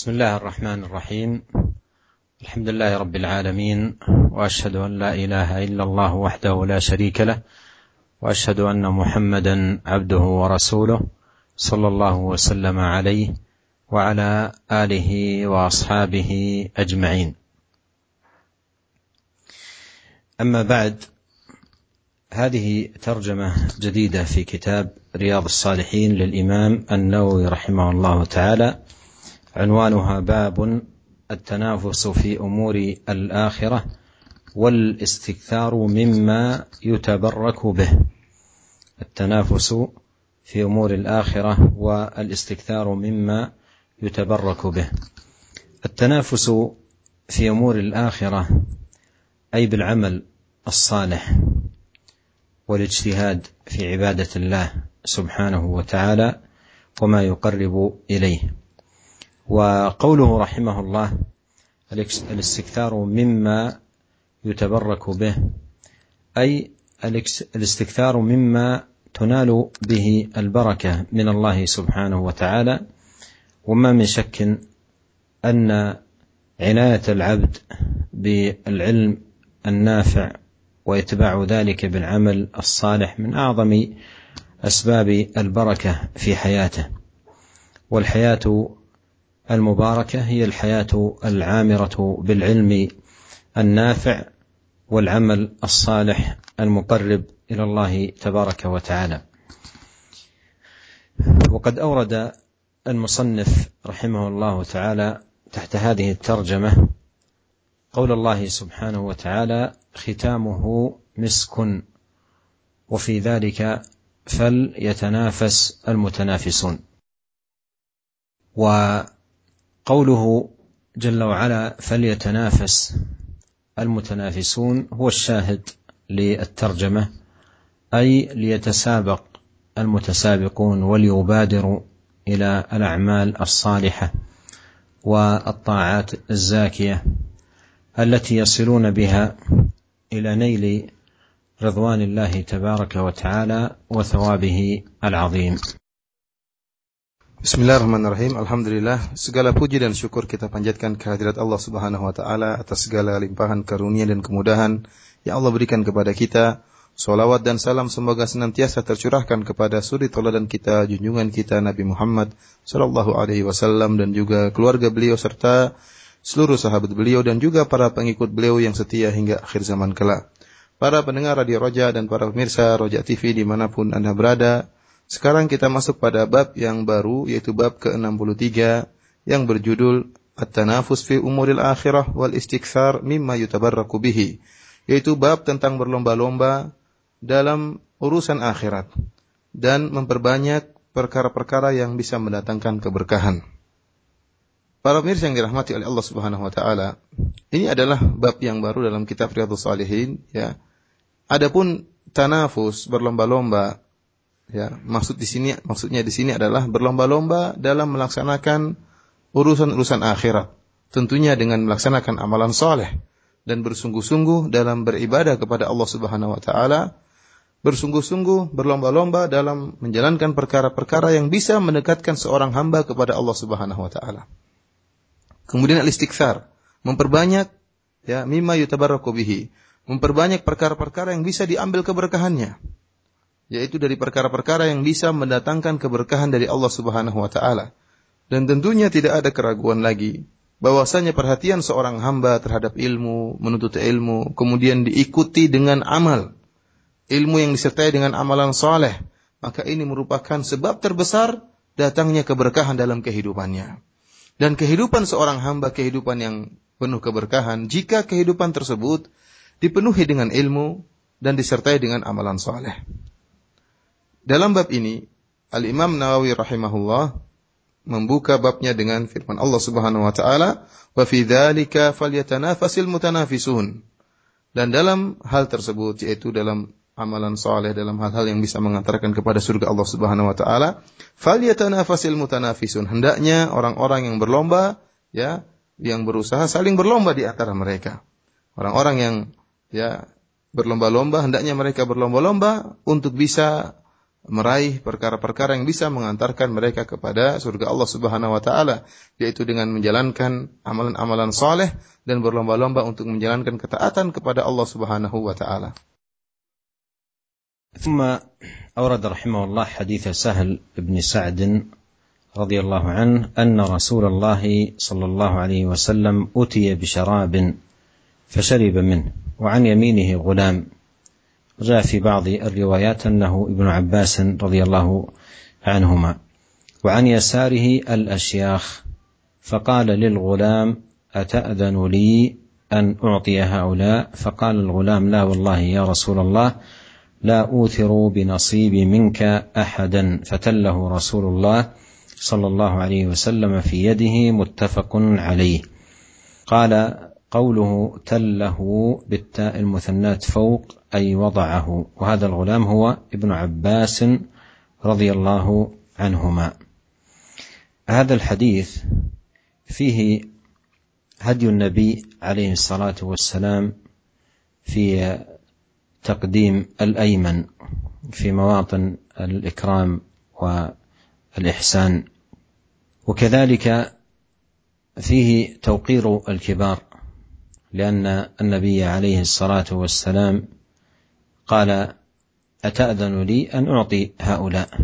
بسم الله الرحمن الرحيم. الحمد لله رب العالمين وأشهد أن لا إله إلا الله وحده لا شريك له وأشهد أن محمدا عبده ورسوله صلى الله وسلم عليه وعلى آله وأصحابه أجمعين. أما بعد هذه ترجمة جديدة في كتاب رياض الصالحين للإمام النووي رحمه الله تعالى. عنوانها باب التنافس في أمور الآخرة والاستكثار مما يتبرك به. التنافس في أمور الآخرة والاستكثار مما يتبرك به. التنافس في أمور الآخرة أي بالعمل الصالح والاجتهاد في عبادة الله سبحانه وتعالى وما يقرب إليه. وقوله رحمه الله الاستكثار مما يتبرك به أي الاستكثار مما تنال به البركة من الله سبحانه وتعالى. وما من شك أن عناية العبد بالعلم النافع وإتباع ذلك بالعمل الصالح من أعظم أسباب البركة في حياته. والحياة المباركة هي الحياة العامرة بالعلم النافع والعمل الصالح المقرب إلى الله تبارك وتعالى. وقد أورد المصنف رحمه الله تعالى تحت هذه الترجمة قول الله سبحانه وتعالى ختامه مسك وفي ذلك فليتنافس المتنافسون. وقوله جل وعلا فليتنافس المتنافسون هو الشاهد للترجمة أي ليتسابق المتسابقون وليبادروا إلى الأعمال الصالحة والطاعات الزاكية التي يصلون بها إلى نيل رضوان الله تبارك وتعالى وثوابه العظيم. Bismillahirrahmanirrahim. Alhamdulillah, segala puji dan syukur kita panjatkan kehadirat Allah Subhanahu wa taala atas segala limpahan karunia dan kemudahan yang Allah berikan kepada kita. Salawat dan salam semoga senantiasa tercurahkan kepada suri teladan kita, junjungan kita Nabi Muhammad sallallahu alaihi wasallam dan juga keluarga beliau serta seluruh sahabat beliau dan juga para pengikut beliau yang setia hingga akhir zaman kelak. Para pendengar Radio Roja dan para pemirsa Roja TV di mana pun Anda berada, sekarang kita masuk pada bab yang baru yaitu bab ke-63 yang berjudul At-tanafus fi umuril akhirah wal istikthar mimma yutabarraku bihi yaitu bab tentang berlomba-lomba dalam urusan akhirat dan memperbanyak perkara-perkara yang bisa mendatangkan keberkahan. Para pemirsa yang dirahmati oleh Allah Subhanahu wa taala, ini adalah bab yang baru dalam kitab Riyadhus Shalihin ya. Adapun tanafus berlomba-lomba Ya, maksud di sini maksudnya di sini adalah berlomba-lomba dalam melaksanakan urusan-urusan akhirat. Tentunya dengan melaksanakan amalan soleh dan bersungguh-sungguh dalam beribadah kepada Allah Subhanahu wa taala, bersungguh-sungguh berlomba-lomba dalam menjalankan perkara-perkara yang bisa mendekatkan seorang hamba kepada Allah Subhanahu wa taala. Kemudian al-istighfar, memperbanyak ya mimma yutabarraku bihi, memperbanyak perkara-perkara yang bisa diambil keberkahannya yaitu dari perkara-perkara yang bisa mendatangkan keberkahan dari Allah Subhanahu wa taala. Dan tentunya tidak ada keraguan lagi bahwasanya perhatian seorang hamba terhadap ilmu, menuntut ilmu, kemudian diikuti dengan amal. Ilmu yang disertai dengan amalan soleh, maka ini merupakan sebab terbesar datangnya keberkahan dalam kehidupannya. Dan kehidupan seorang hamba kehidupan yang penuh keberkahan jika kehidupan tersebut dipenuhi dengan ilmu dan disertai dengan amalan soleh. Dalam bab ini, Al-Imam Nawawi rahimahullah membuka babnya dengan firman Allah Subhanahu wa taala, "Wa fi dzalika falyatanafasil mutanafisun." Dan dalam hal tersebut yaitu dalam amalan saleh dalam hal-hal yang bisa mengantarkan kepada surga Allah Subhanahu wa taala, falyatanafasil mutanafisun. Hendaknya orang-orang yang berlomba ya, yang berusaha saling berlomba di antara mereka. Orang-orang yang ya berlomba-lomba hendaknya mereka berlomba-lomba untuk bisa meraih perkara-perkara yang bisa mengantarkan mereka kepada surga Allah Subhanahu wa taala yaitu dengan menjalankan amalan-amalan soleh dan berlomba-lomba untuk menjalankan ketaatan kepada Allah Subhanahu wa taala. ثم أورد رحمه الله حديث سهل بن سعد رضي الله عنه أن رسول الله صلى الله عليه وسلم أتي بشراب فشرب منه وعن يمينه غلام جاء في بعض الروايات أنه ابن عباس رضي الله عنهما. وعن يساره الأشياخ فقال للغلام أتأذن لي أن أعطي هؤلاء؟ فقال الغلام لا والله يا رسول الله لا أوثر بنصيبي منك أحدا. فتله رسول الله صلى الله عليه وسلم في يده متفق عليه. قال قوله تله بالتاء المثناة فوق أي وضعه. وهذا الغلام هو ابن عباس رضي الله عنهما. هذا الحديث فيه هدي النبي عليه الصلاة والسلام في تقديم الأيمن في مواطن الإكرام والإحسان. وكذلك فيه توقير الكبار. لأن النبي عليه الصلاة والسلام قال أتأذن لي أن أعطي هؤلاء؟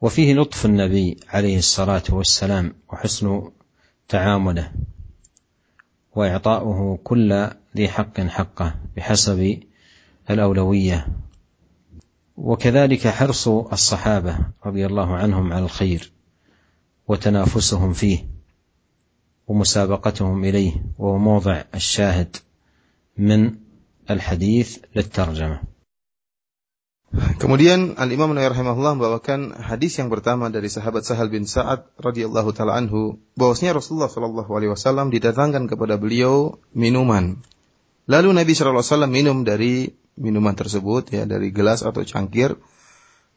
وفيه لطف النبي عليه الصلاة والسلام وحسن تعامله وإعطاؤه كل ذي حق حقه بحسب الأولوية. وكذلك حرص الصحابة رضي الله عنهم على الخير وتنافسهم فيه. ومسابقتهم اليه وهو موضع الشاهد من الحديث للترجمه Kemudian Al Imam Nawawi rahimahullah membawakan hadis yang pertama dari sahabat Sahal bin Sa'ad radhiyallahu taala anhu bahwasanya Rasulullah sallallahu alaihi wasallam didatangkan kepada beliau minuman. Lalu Nabi sallallahu alaihi wasallam minum dari minuman tersebut ya dari gelas atau cangkir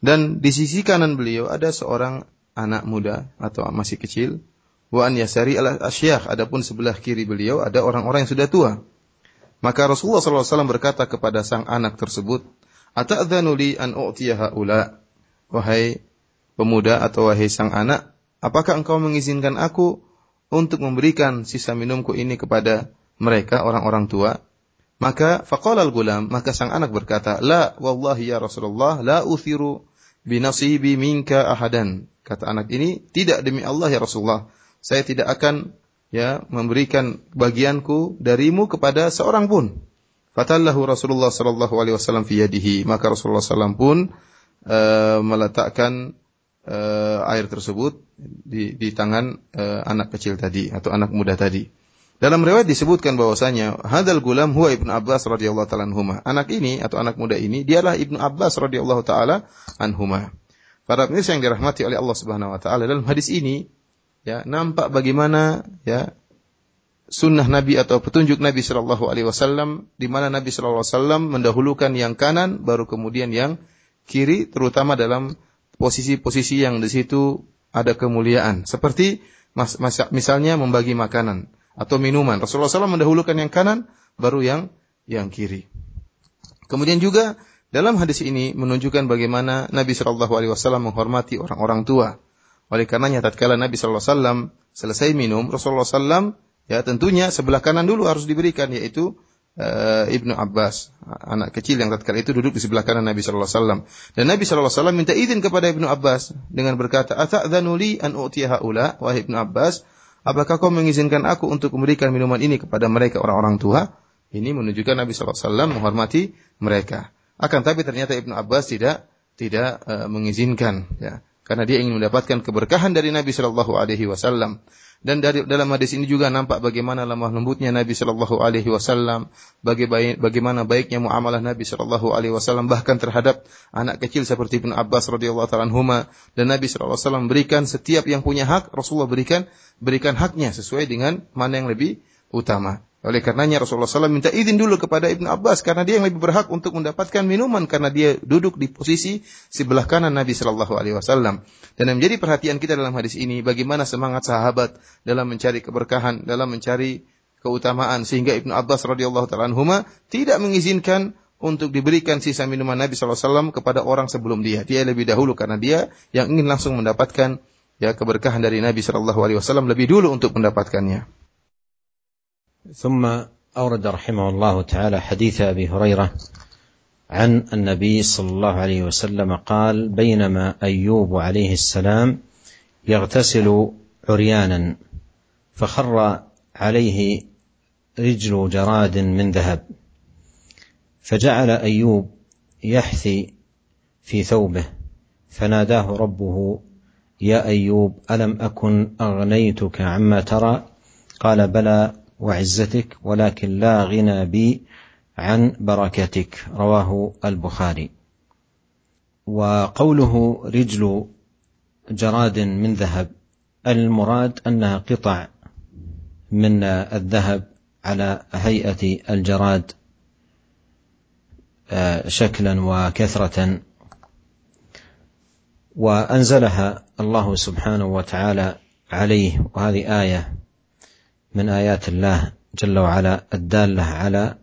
dan di sisi kanan beliau ada seorang anak muda atau masih kecil Wa an yasari al asyakh. Adapun sebelah kiri beliau ada orang-orang yang sudah tua. Maka Rasulullah SAW berkata kepada sang anak tersebut, Ata'adhanu li an u'tiya haula. Wahai pemuda atau wahai sang anak, apakah engkau mengizinkan aku untuk memberikan sisa minumku ini kepada mereka orang-orang tua? Maka faqala al-gulam, maka sang anak berkata, "La wallahi ya Rasulullah, la uthiru binasibi minka ahadan." Kata anak ini, "Tidak demi Allah ya Rasulullah, saya tidak akan ya memberikan bagianku darimu kepada seorang pun. Fatallahu Rasulullah sallallahu alaihi wasallam fi yadihi. Maka Rasulullah sallam pun uh, meletakkan uh, air tersebut di, di tangan uh, anak kecil tadi atau anak muda tadi. Dalam riwayat disebutkan bahwasanya hadal gulam huwa Ibnu Abbas radhiyallahu taala anhuma. Anak ini atau anak muda ini dialah Ibnu Abbas radhiyallahu taala anhuma. Para pemirsa yang dirahmati oleh Allah Subhanahu wa taala dalam hadis ini ya nampak bagaimana ya sunnah Nabi atau petunjuk Nabi Shallallahu Alaihi Wasallam di mana Nabi Shallallahu Alaihi Wasallam mendahulukan yang kanan baru kemudian yang kiri terutama dalam posisi-posisi yang di situ ada kemuliaan. Seperti mas, mas, misalnya membagi makanan atau minuman. Rasulullah SAW mendahulukan yang kanan baru yang yang kiri. Kemudian juga dalam hadis ini menunjukkan bagaimana Nabi Shallallahu Alaihi Wasallam menghormati orang-orang tua oleh karenanya tatkala Nabi sallallahu alaihi wasallam selesai minum, Rasulullah sallam ya tentunya sebelah kanan dulu harus diberikan yaitu uh, Ibnu Abbas, anak kecil yang tatkala itu duduk di sebelah kanan Nabi sallallahu alaihi wasallam. Dan Nabi sallallahu alaihi wasallam minta izin kepada Ibnu Abbas dengan berkata, "Ata'dzanu li an u'tiya haula?" Wahai Ibnu Abbas, apakah kau mengizinkan aku untuk memberikan minuman ini kepada mereka orang-orang tua? Ini menunjukkan Nabi sallallahu alaihi wasallam menghormati mereka. Akan tapi ternyata Ibnu Abbas tidak tidak uh, mengizinkan ya karena dia ingin mendapatkan keberkahan dari Nabi Shallallahu Alaihi Wasallam. Dan dari dalam hadis ini juga nampak bagaimana lemah lembutnya Nabi Shallallahu Alaihi Wasallam, bagaimana baiknya muamalah Nabi Shallallahu Alaihi Wasallam bahkan terhadap anak kecil seperti Ibn Abbas radhiyallahu taala dan Nabi Shallallahu Alaihi Wasallam berikan setiap yang punya hak Rasulullah berikan berikan haknya sesuai dengan mana yang lebih utama. Oleh karenanya Rasulullah SAW minta izin dulu kepada Ibnu Abbas karena dia yang lebih berhak untuk mendapatkan minuman karena dia duduk di posisi sebelah kanan Nabi Shallallahu Alaihi Wasallam. Dan yang menjadi perhatian kita dalam hadis ini bagaimana semangat sahabat dalam mencari keberkahan, dalam mencari keutamaan sehingga Ibnu Abbas radhiyallahu taala tidak mengizinkan untuk diberikan sisa minuman Nabi SAW kepada orang sebelum dia. Dia lebih dahulu karena dia yang ingin langsung mendapatkan ya keberkahan dari Nabi SAW lebih dulu untuk mendapatkannya. ثم أورد رحمه الله تعالى حديث أبي هريرة عن النبي صلى الله عليه وسلم قال بينما أيوب عليه السلام يغتسل عريانا فخر عليه رجل جراد من ذهب فجعل أيوب يحثي في ثوبه فناداه ربه يا أيوب ألم أكن أغنيتك عما ترى؟ قال بلى وعزتك ولكن لا غنى بي عن بركتك. رواه البخاري. وقوله رجل جراد من ذهب المراد أنها قطع من الذهب على هيئة الجراد آه، شكلا وكثره. وأنزلها الله سبحانه وتعالى عليه. وهذه آية من آيات الله جل وعلا الدالة على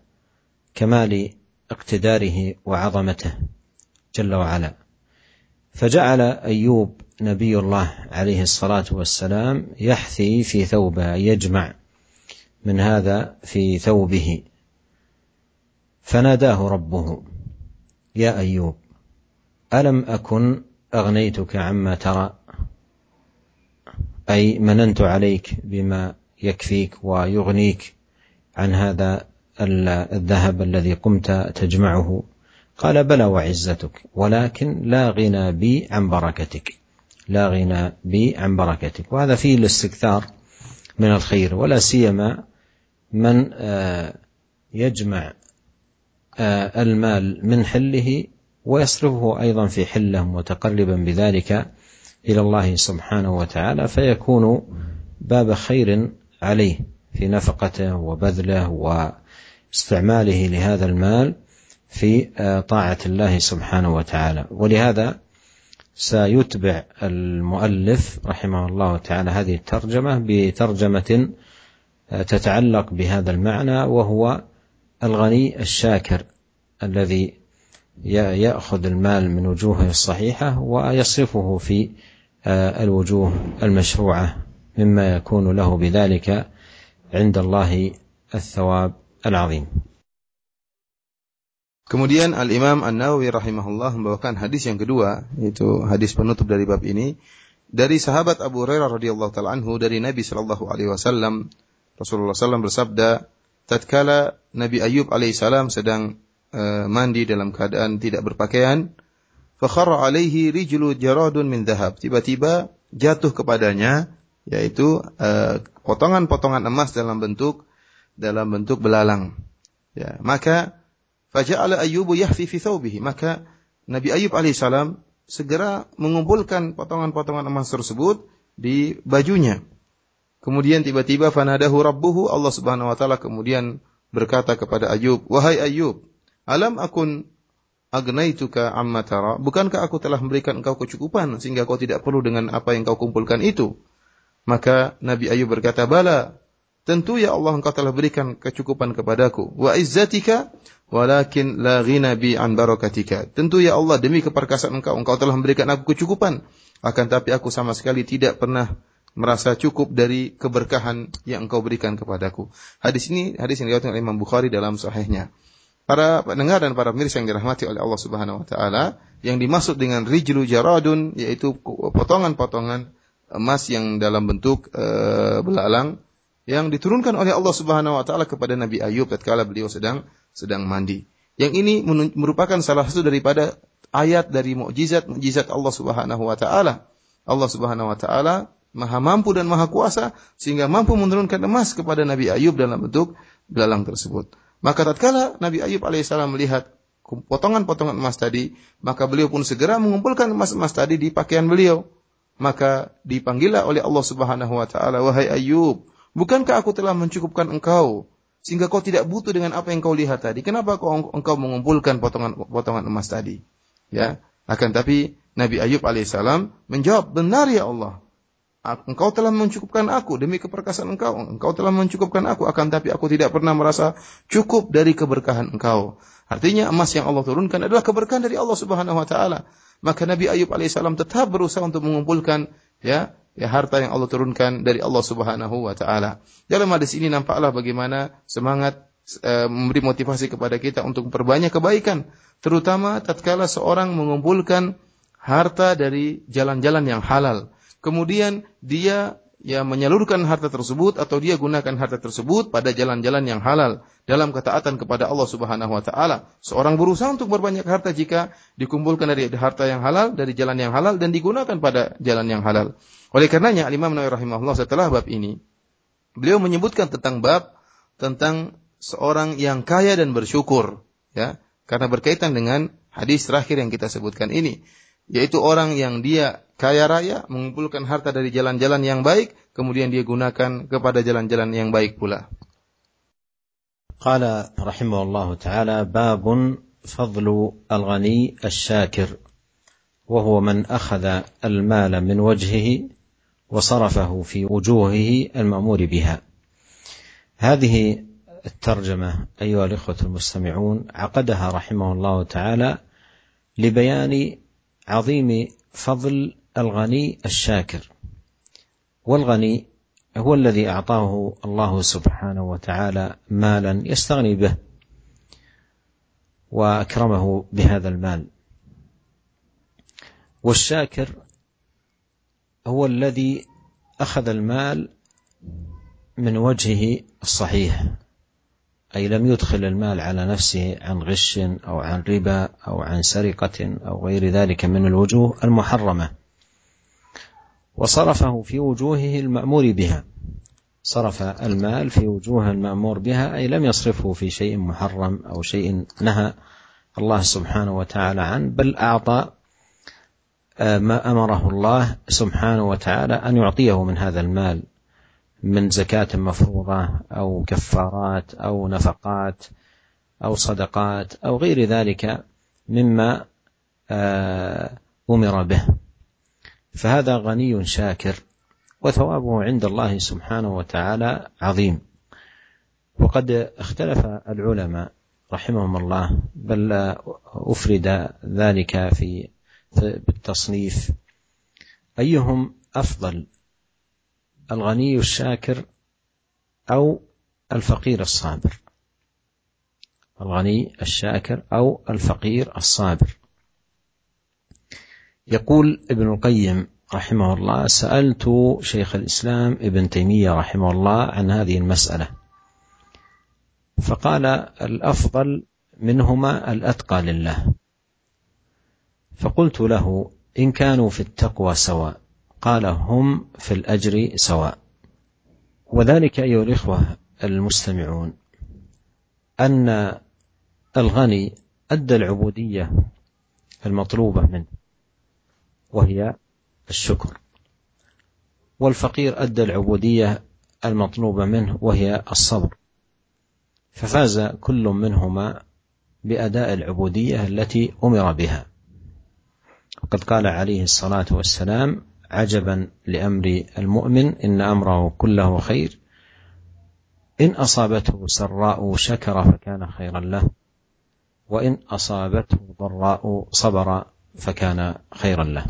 كمال اقتداره وعظمته جل وعلا. فجعل أيوب نبي الله عليه الصلاة والسلام يحثي في ثوبه يجمع من هذا في ثوبه. فناداه ربه يا أيوب ألم أكن أغنيتك عما ترى؟ أي مننت عليك بما يكفيك ويغنيك عن هذا الذهب الذي قمت تجمعه. قال بلى وعزتك ولكن لا غنى بي عن بركتك. لا غنى بي عن بركتك. وهذا فيه الاستكثار من الخير ولا سيما من آه، يجمع آه، المال من حله ويصرفه أيضا في حله متقربا بذلك إلى الله سبحانه وتعالى فيكون باب خير عليه في نفقته وبذله واستعماله لهذا المال في طاعة الله سبحانه وتعالى. ولهذا سيتبع المؤلف رحمه الله تعالى هذه الترجمة بترجمة تتعلق بهذا المعنى وهو الغني الشاكر الذي يأخذ المال من وجوهه الصحيحة ويصرفه في الوجوه المشروعة. مما يكون له بذلك عند الله الثواب العظيم Kemudian Al-Imam An-Nawawi rahimahullah membawakan hadis yang kedua, yaitu hadis penutup dari bab ini dari sahabat Abu Hurairah radhiyallahu taala anhu dari Nabi sallallahu alaihi wasallam Rasulullah SAW bersabda, tatkala Nabi Ayub alaihissalam sedang uh, mandi dalam keadaan tidak berpakaian, fakharra alaihi rijlu jaradun min dhahab. Tiba-tiba jatuh kepadanya yaitu uh, potongan-potongan emas dalam bentuk dalam bentuk belalang. Ya, maka faja'ala Ayyubu yahfi fi thawbihi. Maka Nabi Ayub alaihissalam segera mengumpulkan potongan-potongan emas tersebut di bajunya. Kemudian tiba-tiba fanadahu rabbuhu Allah Subhanahu wa taala kemudian berkata kepada Ayub, "Wahai Ayub, alam akun agnaituka amma tara? Bukankah aku telah memberikan engkau kecukupan sehingga kau tidak perlu dengan apa yang kau kumpulkan itu?" Maka Nabi Ayub berkata, "Bala, tentu ya Allah engkau telah berikan kecukupan kepadaku. Wa izzatika walakin la ghina bi an barakatika." Tentu ya Allah demi keperkasaan engkau engkau telah memberikan aku kecukupan, akan tapi aku sama sekali tidak pernah merasa cukup dari keberkahan yang engkau berikan kepadaku. Hadis ini hadis yang diriwayatkan oleh Imam Bukhari dalam sahihnya. Para pendengar dan para pemirsa yang dirahmati oleh Allah Subhanahu wa taala, yang dimaksud dengan rijlu jaradun yaitu potongan-potongan emas yang dalam bentuk e, belalang yang diturunkan oleh Allah Subhanahu wa taala kepada Nabi Ayub tatkala beliau sedang sedang mandi. Yang ini merupakan salah satu daripada ayat dari mukjizat-mukjizat Allah Subhanahu wa taala. Allah Subhanahu wa taala Maha mampu dan maha kuasa sehingga mampu menurunkan emas kepada Nabi Ayub dalam bentuk belalang tersebut. Maka tatkala Nabi Ayub alaihissalam melihat potongan-potongan emas tadi, maka beliau pun segera mengumpulkan emas-emas tadi di pakaian beliau maka dipanggillah oleh Allah Subhanahu wa taala wahai Ayub bukankah aku telah mencukupkan engkau sehingga kau tidak butuh dengan apa yang kau lihat tadi kenapa kau engkau mengumpulkan potongan-potongan emas tadi ya akan tapi Nabi Ayub alaihissalam menjawab benar ya Allah engkau telah mencukupkan aku demi keperkasaan engkau. Engkau telah mencukupkan aku akan tapi aku tidak pernah merasa cukup dari keberkahan engkau. Artinya emas yang Allah turunkan adalah keberkahan dari Allah Subhanahu wa taala. Maka Nabi Ayub alaihissalam tetap berusaha untuk mengumpulkan ya ya harta yang Allah turunkan dari Allah Subhanahu wa taala. Dalam hadis ini nampaklah bagaimana semangat e, memberi motivasi kepada kita untuk memperbanyak kebaikan, terutama tatkala seorang mengumpulkan harta dari jalan-jalan yang halal kemudian dia ya menyalurkan harta tersebut atau dia gunakan harta tersebut pada jalan-jalan yang halal dalam ketaatan kepada Allah Subhanahu wa taala. Seorang berusaha untuk berbanyak harta jika dikumpulkan dari harta yang halal, dari jalan yang halal dan digunakan pada jalan yang halal. Oleh karenanya Imam Nawawi rahimahullah setelah bab ini beliau menyebutkan tentang bab tentang seorang yang kaya dan bersyukur ya karena berkaitan dengan hadis terakhir yang kita sebutkan ini yaitu orang yang dia kaya raya mengumpulkan harta dari jalan-jalan yang baik kemudian dia gunakan kepada jalan-jalan yang baik pula. قال رحمه الله تعالى باب فضل الغني الشاكر وهو من اخذ المال من وجهه وصرفه في وجوهه المامور بها هذه الترجمه ايها الاخوه المستمعون عقدها رحمه الله تعالى لبيان عظيم فضل الغني الشاكر. والغني هو الذي أعطاه الله سبحانه وتعالى مالا يستغني به وأكرمه بهذا المال. والشاكر هو الذي أخذ المال من وجهه الصحيح أي لم يدخل المال على نفسه عن غش أو عن ربا أو عن سرقة أو غير ذلك من الوجوه المحرمة. وصرفه في وجوهه المأمور بها. صرف المال في وجوه المأمور بها أي لم يصرفه في شيء محرم أو شيء نهى الله سبحانه وتعالى عنه بل أعطى آه، ما أمره الله سبحانه وتعالى أن يعطيه من هذا المال من زكاة مفروضة أو كفارات أو نفقات أو صدقات أو غير ذلك مما آه، أمر به. فهذا غني شاكر وثوابه عند الله سبحانه وتعالى عظيم. وقد اختلف العلماء رحمهم الله بل أفرد ذلك في بالتصنيف. أيهم أفضل الغني الشاكر أو الفقير الصابر؟ الغني الشاكر أو الفقير الصابر. يقول ابن القيم رحمه الله سألت شيخ الإسلام ابن تيمية رحمه الله عن هذه المسألة. فقال الأفضل منهما الأتقى لله. فقلت له إن كانوا في التقوى سواء قال هم في الأجر سواء. وذلك أيها الإخوة المستمعون أن الغني أدى العبودية المطلوبة منه. وهي الشكر. والفقير أدى العبودية المطلوبة منه وهي الصبر. ففاز كل منهما بأداء العبودية التي أمر بها. وقد قال عليه الصلاة والسلام عجبا لأمر المؤمن إن أمره كله خير. إن أصابته سراء شكر فكان خيرا له. وإن أصابته ضراء صبر فكان خيرا له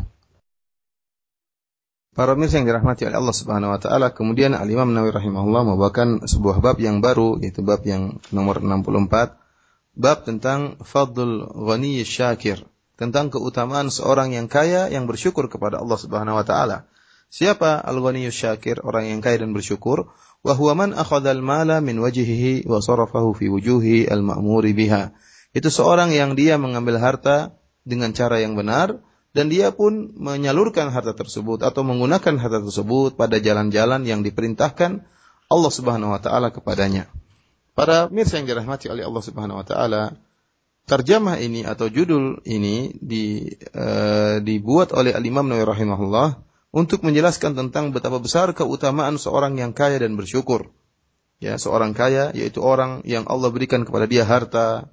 Para pemirsa yang dirahmati oleh Allah Subhanahu wa taala, kemudian Al Imam Nawawi rahimahullah membawakan sebuah bab yang baru yaitu bab yang nomor 64, bab tentang fadl ghani syakir tentang keutamaan seorang yang kaya yang bersyukur kepada Allah Subhanahu wa taala. Siapa al-ghaniyyu syakir, orang yang kaya dan bersyukur? Wa huwa man akhadha al-mala min wajhihi wa sarafahu fi wujuhi al-ma'muri biha. Itu seorang yang dia mengambil harta dengan cara yang benar dan dia pun menyalurkan harta tersebut atau menggunakan harta tersebut pada jalan-jalan yang diperintahkan Allah Subhanahu wa taala kepadanya. Para mirsa yang dirahmati oleh Allah Subhanahu wa taala, Terjemah ini atau judul ini di, uh, dibuat oleh Al-Imam Nawawi rahimahullah untuk menjelaskan tentang betapa besar keutamaan seorang yang kaya dan bersyukur. Ya, seorang kaya yaitu orang yang Allah berikan kepada dia harta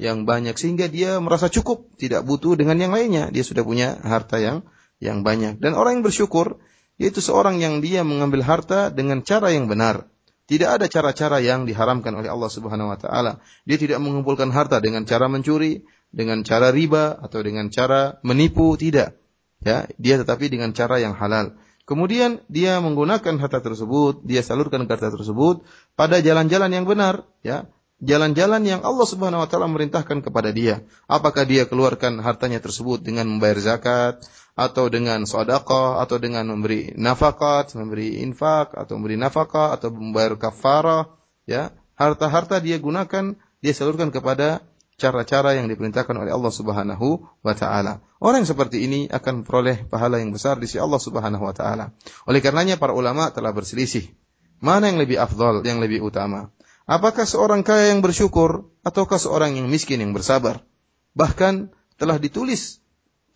yang banyak sehingga dia merasa cukup, tidak butuh dengan yang lainnya. Dia sudah punya harta yang yang banyak. Dan orang yang bersyukur yaitu seorang yang dia mengambil harta dengan cara yang benar. Tidak ada cara-cara yang diharamkan oleh Allah Subhanahu wa taala. Dia tidak mengumpulkan harta dengan cara mencuri, dengan cara riba atau dengan cara menipu, tidak. Ya, dia tetapi dengan cara yang halal. Kemudian dia menggunakan harta tersebut, dia salurkan harta tersebut pada jalan-jalan yang benar, ya jalan-jalan yang Allah Subhanahu wa taala merintahkan kepada dia. Apakah dia keluarkan hartanya tersebut dengan membayar zakat atau dengan sedekah atau dengan memberi nafakat, memberi infak atau memberi nafkah atau membayar kafarah, ya. Harta-harta dia gunakan, dia salurkan kepada cara-cara yang diperintahkan oleh Allah Subhanahu wa taala. Orang yang seperti ini akan memperoleh pahala yang besar di sisi Allah Subhanahu wa taala. Oleh karenanya para ulama telah berselisih mana yang lebih afdal, yang lebih utama. Apakah seorang kaya yang bersyukur ataukah seorang yang miskin yang bersabar? Bahkan telah ditulis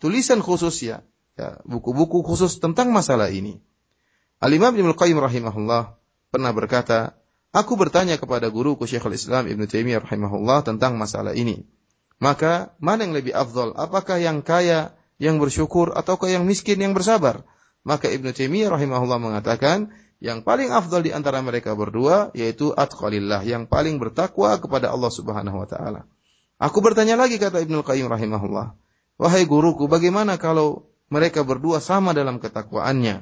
tulisan khusus ya, ya buku-buku khusus tentang masalah ini. Al-Imam Ibnu Qayyim rahimahullah pernah berkata, Aku bertanya kepada guruku Syekhul Islam Ibnu Taimiyah rahimahullah tentang masalah ini. Maka mana yang lebih afdal? Apakah yang kaya yang bersyukur ataukah yang miskin yang bersabar? Maka Ibnu Taimiyah rahimahullah mengatakan, yang paling afdal di antara mereka berdua yaitu atqalillah, yang paling bertakwa kepada Allah Subhanahu wa taala. Aku bertanya lagi kata Ibnu Qayyim rahimahullah, "Wahai guruku, bagaimana kalau mereka berdua sama dalam ketakwaannya?"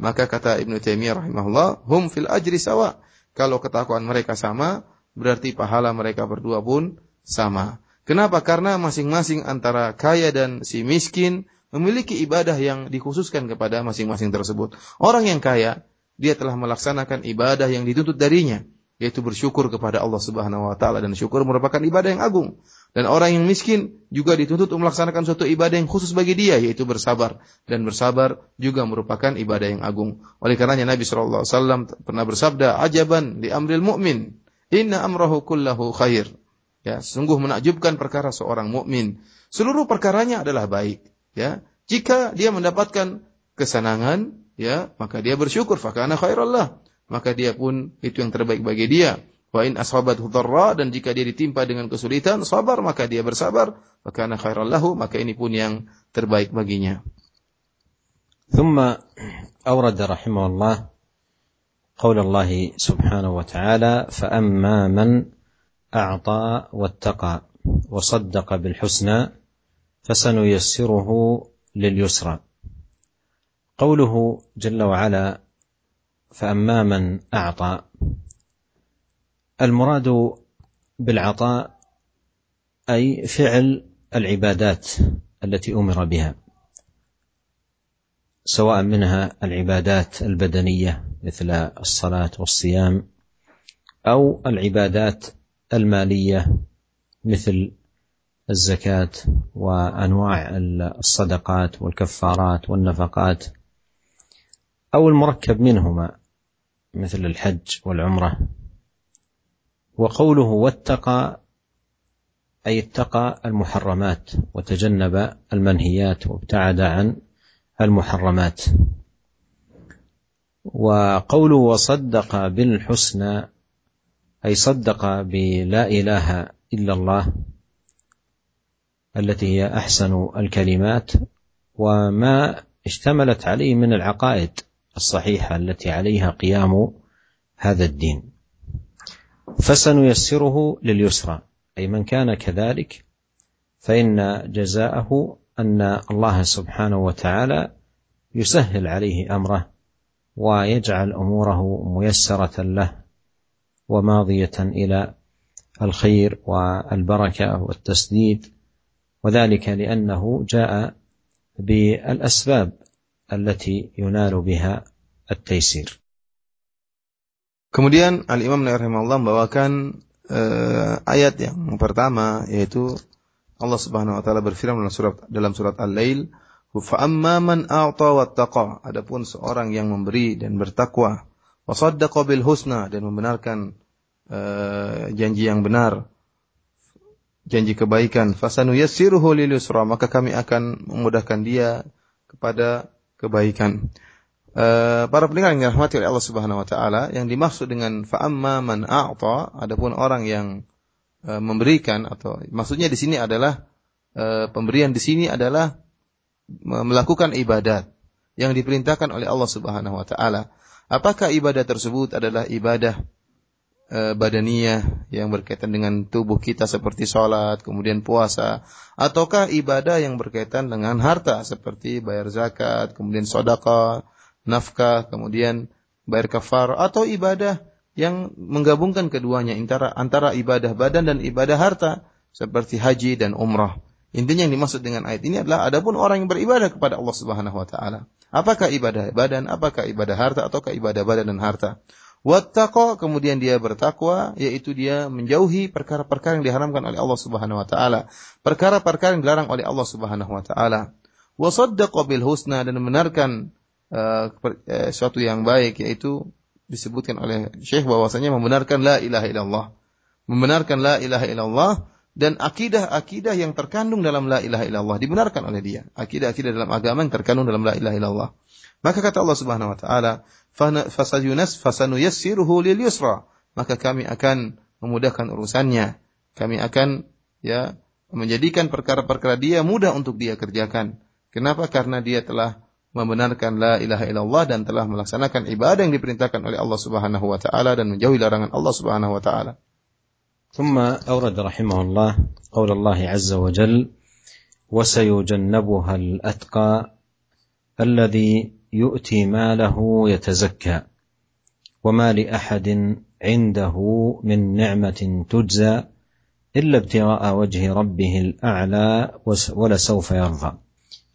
Maka kata Ibnu Taimiyah rahimahullah, "Hum fil ajri sawa." Kalau ketakwaan mereka sama, berarti pahala mereka berdua pun sama. Kenapa? Karena masing-masing antara kaya dan si miskin memiliki ibadah yang dikhususkan kepada masing-masing tersebut. Orang yang kaya dia telah melaksanakan ibadah yang dituntut darinya, yaitu bersyukur kepada Allah Subhanahu wa taala dan syukur merupakan ibadah yang agung. Dan orang yang miskin juga dituntut melaksanakan suatu ibadah yang khusus bagi dia, yaitu bersabar. Dan bersabar juga merupakan ibadah yang agung. Oleh karenanya Nabi SAW pernah bersabda, Ajaban di amril mu'min, inna amrahu kullahu khair. Ya, sungguh menakjubkan perkara seorang mukmin. Seluruh perkaranya adalah baik. Ya, jika dia mendapatkan kesenangan, ya maka dia bersyukur fakana khairallah maka dia pun itu yang terbaik bagi dia wa in ashabathu dharra dan jika dia ditimpa dengan kesulitan sabar maka dia bersabar fakana khairallahu maka ini pun yang terbaik baginya ثم أورد رحمه الله قول الله سبحانه وتعالى فأما من أعطى واتقى وصدق بالحسنى فسنيسره لليسرى قوله جل وعلا فأما من أعطى. المراد بالعطاء أي فعل العبادات التي أمر بها سواء منها العبادات البدنية مثل الصلاة والصيام أو العبادات المالية مثل الزكاة وأنواع الصدقات والكفارات والنفقات. أو المركب منهما مثل الحج والعمرة. وقوله واتقى أي اتقى المحرمات وتجنب المنهيات وابتعد عن المحرمات. وقوله وصدق بالحسنى أي صدق بلا إله إلا الله التي هي أحسن الكلمات وما اشتملت عليه من العقائد. الصحيحة التي عليها قيام هذا الدين. فسنيسره لليسرى أي من كان كذلك فإن جزاءه أن الله سبحانه وتعالى يسهل عليه أمره ويجعل أموره ميسرة له وماضية إلى الخير والبركة والتسديد وذلك لأنه جاء بالأسباب التي ينال بها التيسير Kemudian Al Imam rahimahullah membawakan uh, ayat yang pertama yaitu Allah Subhanahu wa taala berfirman dalam surat dalam surat Al-Lail, "Fa amma man a'ta wattaqa." Adapun seorang yang memberi dan bertakwa, wa saddaqa bil husna dan membenarkan uh, janji yang benar, janji kebaikan, fasanu yassiruhu lil yusra, maka kami akan memudahkan dia kepada kebaikan. Uh, para pendengar yang dirahmati oleh Allah Subhanahu wa taala, yang dimaksud dengan fa'amma man a'ta, adapun orang yang uh, memberikan atau maksudnya di sini adalah uh, pemberian di sini adalah melakukan ibadat. yang diperintahkan oleh Allah Subhanahu wa taala. Apakah ibadah tersebut adalah ibadah e, badaniyah yang berkaitan dengan tubuh kita seperti sholat, kemudian puasa, ataukah ibadah yang berkaitan dengan harta seperti bayar zakat, kemudian sodaka, nafkah, kemudian bayar kafar, atau ibadah yang menggabungkan keduanya antara antara ibadah badan dan ibadah harta seperti haji dan umrah. Intinya yang dimaksud dengan ayat ini adalah adapun orang yang beribadah kepada Allah Subhanahu wa taala. Apakah ibadah badan, apakah ibadah harta ataukah ibadah badan dan harta? Wattaqa kemudian dia bertakwa yaitu dia menjauhi perkara-perkara yang diharamkan oleh Allah Subhanahu wa taala, perkara-perkara yang dilarang oleh Allah Subhanahu wa taala. Wa bil husna dan membenarkan uh, uh, suatu yang baik yaitu disebutkan oleh Syekh bahwasanya membenarkan la ilaha illallah. Membenarkan la ilaha illallah dan akidah-akidah yang terkandung dalam la ilaha illallah dibenarkan oleh dia. Akidah-akidah dalam agama yang terkandung dalam la ilaha illallah. Maka kata Allah Subhanahu wa taala, "Fasayunas fasanuyassiruhu lil yusra." Maka kami akan memudahkan urusannya. Kami akan ya menjadikan perkara-perkara dia mudah untuk dia kerjakan. Kenapa? Karena dia telah membenarkan la ilaha illallah dan telah melaksanakan ibadah yang diperintahkan oleh Allah Subhanahu wa taala dan menjauhi larangan Allah Subhanahu wa taala. ثم اورد رحمه الله قول الله عز وجل وسيجنبها الاتقى الذي يؤتي ماله يتزكى. وما لأحد عنده من نعمة تجزى إلا ابتغاء وجه ربه الأعلى ولسوف يرضى.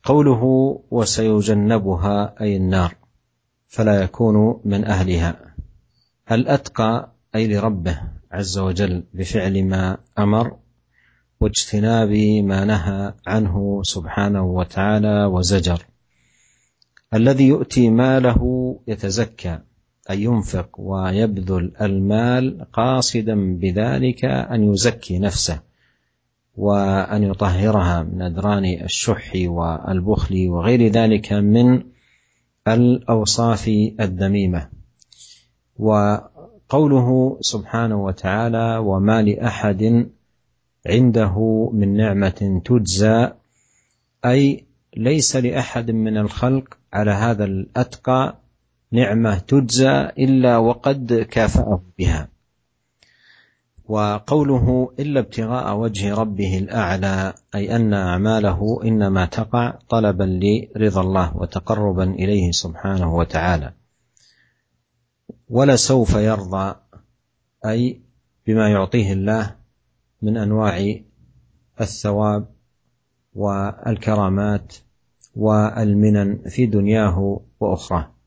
قوله وسيجنبها أي النار فلا يكون من أهلها. الأتقى أي لربه عز وجل بفعل ما أمر واجتناب ما نهى عنه سبحانه وتعالى وزجر. الذي يؤتي ماله يتزكى أي ينفق ويبذل المال قاصدا بذلك أن يزكي نفسه وأن يطهرها من أدران الشح والبخل وغير ذلك من الأوصاف الذميمه قوله سبحانه وتعالى وما لأحد عنده من نعمة تجزى أي ليس لأحد من الخلق على هذا الأتقى نعمة تجزى إلا وقد كافأه بها. وقوله إلا ابتغاء وجه ربه الأعلى أي أن أعماله إنما تقع طلبا لرضا الله وتقربا إليه سبحانه وتعالى. ولسوف يرضى أي بما يعطيه الله من أنواع الثواب والكرامات والمنن في دنياه واخراه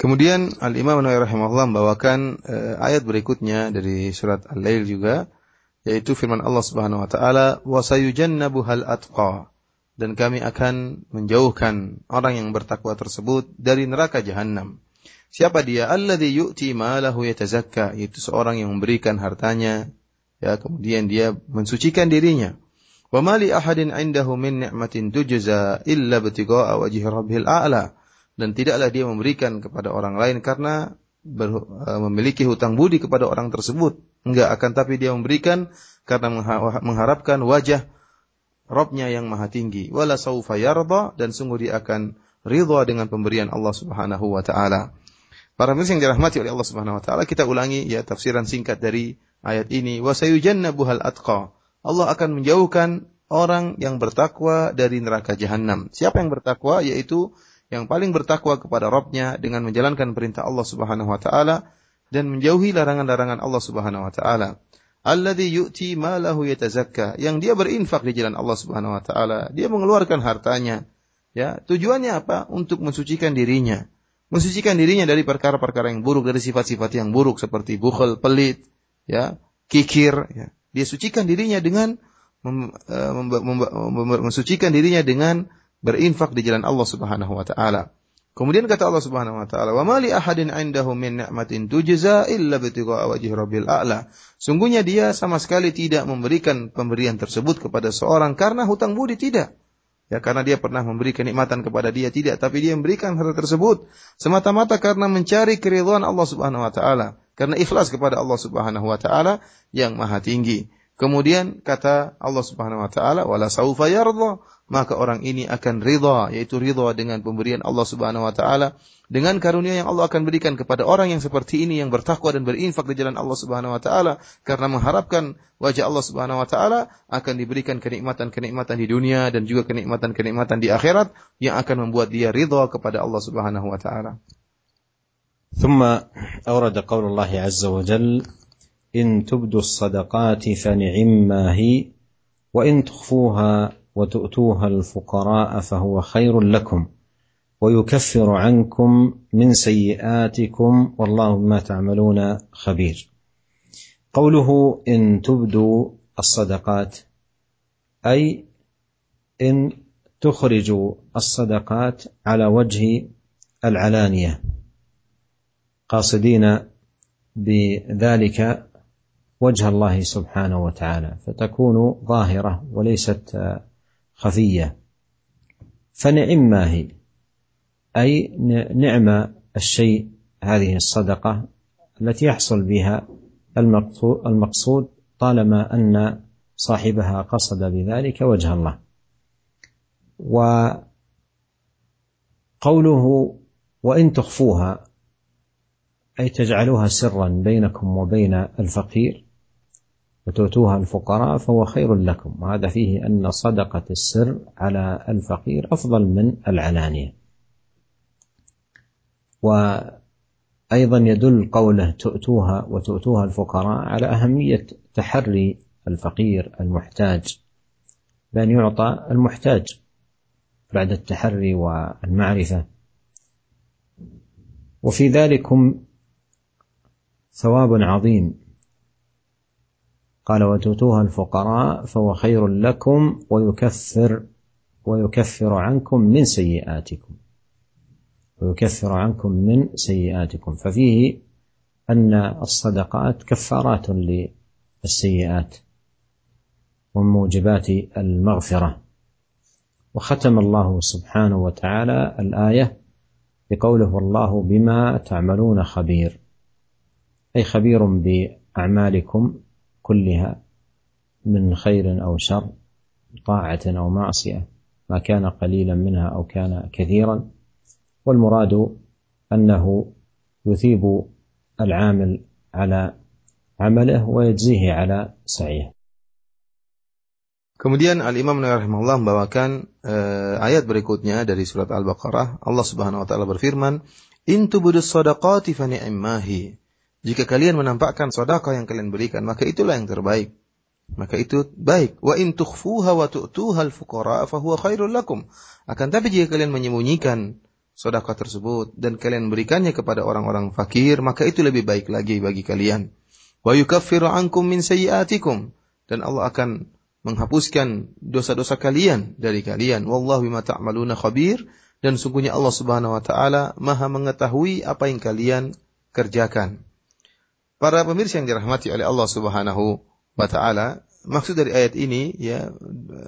Kemudian Al-Imam Nawawi rahimahullah membawakan uh, ayat berikutnya dari surat Al-Lail juga yaitu firman Allah Subhanahu wa taala wa sayujannabuhal atqa dan kami akan menjauhkan orang yang bertakwa tersebut dari neraka jahanam. Siapa dia? Alladzi yu'ti malahu yatazakka, yaitu seorang yang memberikan hartanya ya kemudian dia mensucikan dirinya. Wa ahadin 'indahu min ni'matin tujza illa btigha'a wajhi rabbil a'la. Dan tidaklah dia memberikan kepada orang lain karena ber, uh, memiliki hutang budi kepada orang tersebut. Enggak akan tapi dia memberikan karena mengharapkan wajah Robnya yang maha tinggi. Wala saufa yarda dan sungguh dia akan ridha dengan pemberian Allah Subhanahu wa taala. Para muslim yang dirahmati oleh Allah Subhanahu wa taala, kita ulangi ya tafsiran singkat dari ayat ini. Wa sayujannabuhal atqa. Allah akan menjauhkan orang yang bertakwa dari neraka jahanam. Siapa yang bertakwa? Yaitu yang paling bertakwa kepada Rabbnya dengan menjalankan perintah Allah Subhanahu wa taala dan menjauhi larangan-larangan Allah Subhanahu wa taala. Alladhi yu'ti malahu yatazakka, yang dia berinfak di jalan Allah Subhanahu wa taala, dia mengeluarkan hartanya. Ya, tujuannya apa? Untuk mensucikan dirinya mensucikan dirinya dari perkara-perkara yang buruk, dari sifat-sifat yang buruk seperti bukhel, pelit, ya, kikir, ya. Dia sucikan dirinya dengan mem, mensucikan dirinya dengan berinfak di jalan Allah Subhanahu wa taala. Kemudian kata Allah Subhanahu wa taala, "Wa ma li ahadin 'indahu min ni'matin tujza illa bitigha'a wajhi rabbil a'la." Sungguhnya dia sama sekali tidak memberikan pemberian tersebut kepada seorang karena hutang budi tidak. Ya karena dia pernah memberi kenikmatan kepada dia tidak, tapi dia memberikan hal tersebut semata-mata karena mencari keridhaan Allah Subhanahu wa taala, karena ikhlas kepada Allah Subhanahu wa taala yang maha tinggi. Kemudian kata Allah Subhanahu wa taala, "Wala saufa yardha." Maka orang ini akan ridha, yaitu ridha dengan pemberian Allah Subhanahu wa taala, dengan karunia yang Allah akan berikan kepada orang yang seperti ini yang bertakwa dan berinfak di jalan Allah Subhanahu wa taala karena mengharapkan wajah Allah Subhanahu wa taala akan diberikan kenikmatan-kenikmatan di dunia dan juga kenikmatan-kenikmatan di akhirat yang akan membuat dia ridha kepada Allah Subhanahu wa taala. ثم أورد قول الله عز وجل إن تبدوا الصدقات فنعما هي وإن تخفوها وتؤتوها الفقراء فهو خير لكم ويكفر عنكم من سيئاتكم والله بما تعملون خبير. قوله إن تبدوا الصدقات أي إن تخرجوا الصدقات على وجه العلانية. قاصدين بذلك وجه الله سبحانه وتعالى فتكون ظاهرة وليست خفية. فنعم ما هي أي نعم الشيء هذه الصدقة التي يحصل بها المقصود طالما أن صاحبها قصد بذلك وجه الله. وقوله وإن تخفوها أي تجعلوها سرا بينكم وبين الفقير وتؤتوها الفقراء فهو خير لكم. وهذا فيه أن صدقة السر على الفقير أفضل من العلانية. وأيضا يدل قوله تؤتوها وتؤتوها الفقراء على أهمية تحري الفقير المحتاج بأن يعطى المحتاج بعد التحري والمعرفة. وفي ذلكم ثواب عظيم. قال وتؤتوها الفقراء فهو خير لكم ويكفر ويكفر عنكم من سيئاتكم ويكفر عنكم من سيئاتكم. ففيه أن الصدقات كفارات للسيئات ومن موجبات المغفرة. وختم الله سبحانه وتعالى الآية بقوله والله بما تعملون خبير. أي خبير بأعمالكم كلها من خير أو شر طاعه أو معصيه ما كان قليلا منها أو كان كثيرا والمراد انه يثيب العامل على عمله ويجزيه على سعيه Kemudian Al Imam Nawawi rahimahullah membawakan uh, ayat berikutnya dari surat Al-Baqarah. Allah Subhanahu wa taala berfirman, "In tubudus shadaqati fa ni'mahi." Jika kalian menampakkan sedekah yang kalian berikan, maka itulah yang terbaik. Maka itu baik. Wa in tukhfuha wa tu'tuha al-fuqara fa huwa khairul lakum. Akan tapi jika kalian menyembunyikan sedekah tersebut dan kalian berikannya kepada orang-orang fakir, maka itu lebih baik lagi bagi kalian. Wa yukaffiru ankum min sayyi'atikum dan Allah akan menghapuskan dosa-dosa kalian dari kalian. Wallahu bima ta'maluna khabir dan sungguhnya Allah Subhanahu wa taala Maha mengetahui apa yang kalian kerjakan. Para pemirsa yang dirahmati oleh Allah Subhanahu wa taala, maksud dari ayat ini ya